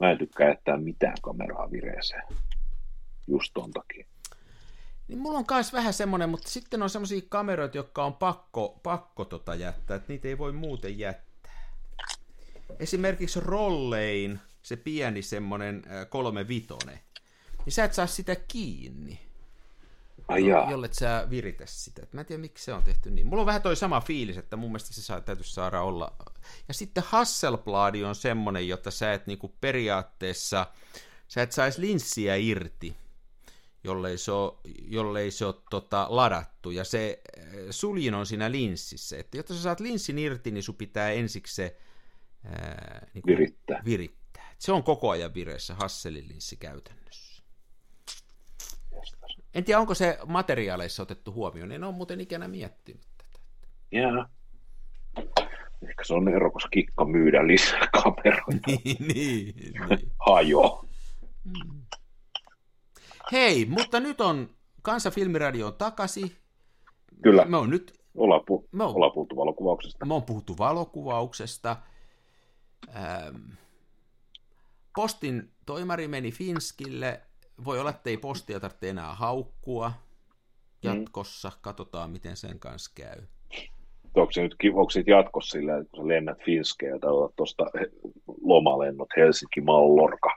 Mä en tykkää jättää mitään kameraa vireeseen. Just ton takia. Niin mulla on myös vähän semmoinen, mutta sitten on semmoisia kameroita, jotka on pakko, pakko tota jättää, että niitä ei voi muuten jättää. Esimerkiksi Rollein, se pieni semmoinen kolme vitone, niin sä et saa sitä kiinni, Ai jaa. jollet sä viritä sitä. Et mä en tiedä, miksi se on tehty niin. Mulla on vähän toi sama fiilis, että mun mielestä se saa, täytyisi saada olla. Ja sitten Hasselblad on semmoinen, jota sä et niinku periaatteessa, sä et saisi linssiä irti jollei se ole, jollei se ole tota, ladattu. Ja se äh, suljin on siinä linssissä. Että jotta sä saat linssin irti, niin sun pitää ensiksi se ää, niin kuin Virittää. virittää. Et se on koko ajan vireessä Hasselin linssi käytännössä. En tiedä, onko se materiaaleissa otettu huomioon. En ole muuten ikänä miettinyt tätä. Jaa. Ehkä se on nerokas kikka myydä lisää kameroita. niin, niin, niin. Hajo. Hei, mutta nyt on Kansa Filmiradio on takaisin. Kyllä, Me on nyt ollaan, pu- Me on- ollaan puhuttu valokuvauksesta. Me on puhuttu valokuvauksesta. Ähm, postin toimari meni Finskille. Voi olla, että ei postia tarvitse enää haukkua jatkossa. Katsotaan, miten sen kanssa käy. Onko se nyt onko jatkossa sillä, että kun sä lennät otat tuosta lomalennot Helsinki Mallorca,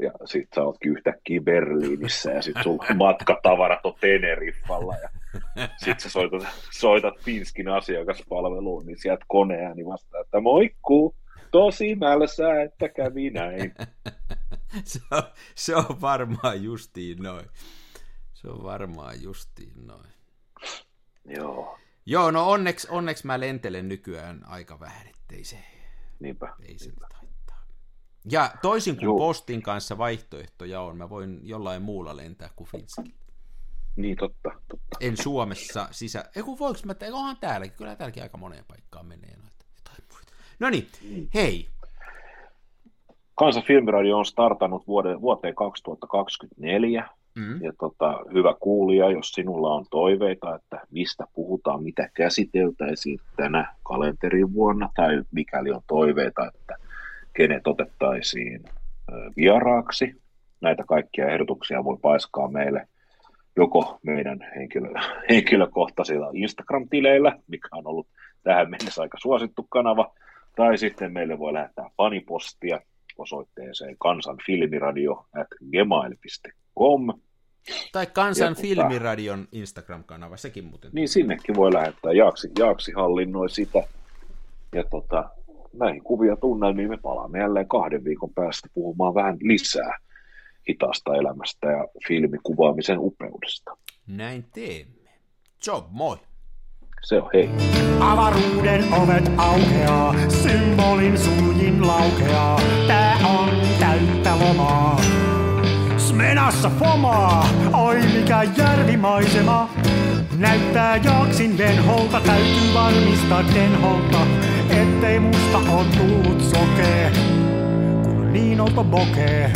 ja sit sä ootkin yhtäkkiä Berliinissä ja sit sun matkatavarat on Teneriffalla ja sit sä soitat, soitat Finskin asiakaspalveluun, niin sieltä koneääni vastaa, että moikkuu, tosi mälsää, että kävi näin. se, on, se on varmaan justiin noin. Se on varmaan justiin noin. Joo, Joo, no onneksi, onneksi mä lentelen nykyään aika vähän, ettei se, niinpä. ei se taittaa. Ja toisin kuin Joo. postin kanssa vaihtoehtoja on, mä voin jollain muulla lentää kuin Finskillä. Niin totta, totta. En Suomessa sisä... Ei kun voiko mä, onhan täälläkin, kyllä täälläkin aika moneen paikkaan menee noita. No niin, hei, Kansan filmiradio on startannut vuoden, vuoteen 2024. mm, Ja tota, hyvä kuulija, jos sinulla on toiveita, että mistä puhutaan, mitä käsiteltäisiin tänä kalenterivuonna, tai mikäli on toiveita, että kenet otettaisiin vieraaksi. Näitä kaikkia ehdotuksia voi paiskaa meille joko meidän henkilö, henkilökohtaisilla Instagram-tileillä, mikä on ollut tähän mennessä aika suosittu kanava, tai sitten meille voi lähettää fanipostia osoitteeseen kansanfilmiradio at gmail.com. tai Kansan Ja tota- Filmiradion Instagram-kanava, sekin muuten. Niin sinnekin voi lähettää. Jaaksi, Jaaksi hallinnoi sitä. Ja tota, näihin kuvia tunnelmiin me palaamme jälleen kahden viikon päästä puhumaan vähän lisää hitaasta elämästä ja filmikuvaamisen upeudesta. Näin teemme. Job, moi. Se on hei. Avaruuden ovet aukeaa, symbolin suljin laukeaa. Tää on täyttä lomaa. Smenassa fomaa, oi mikä järvimaisema. Näyttää jaksin venholta, täytyy varmistaa denholta, ettei musta on tullut sokee, kun niin olto bokee.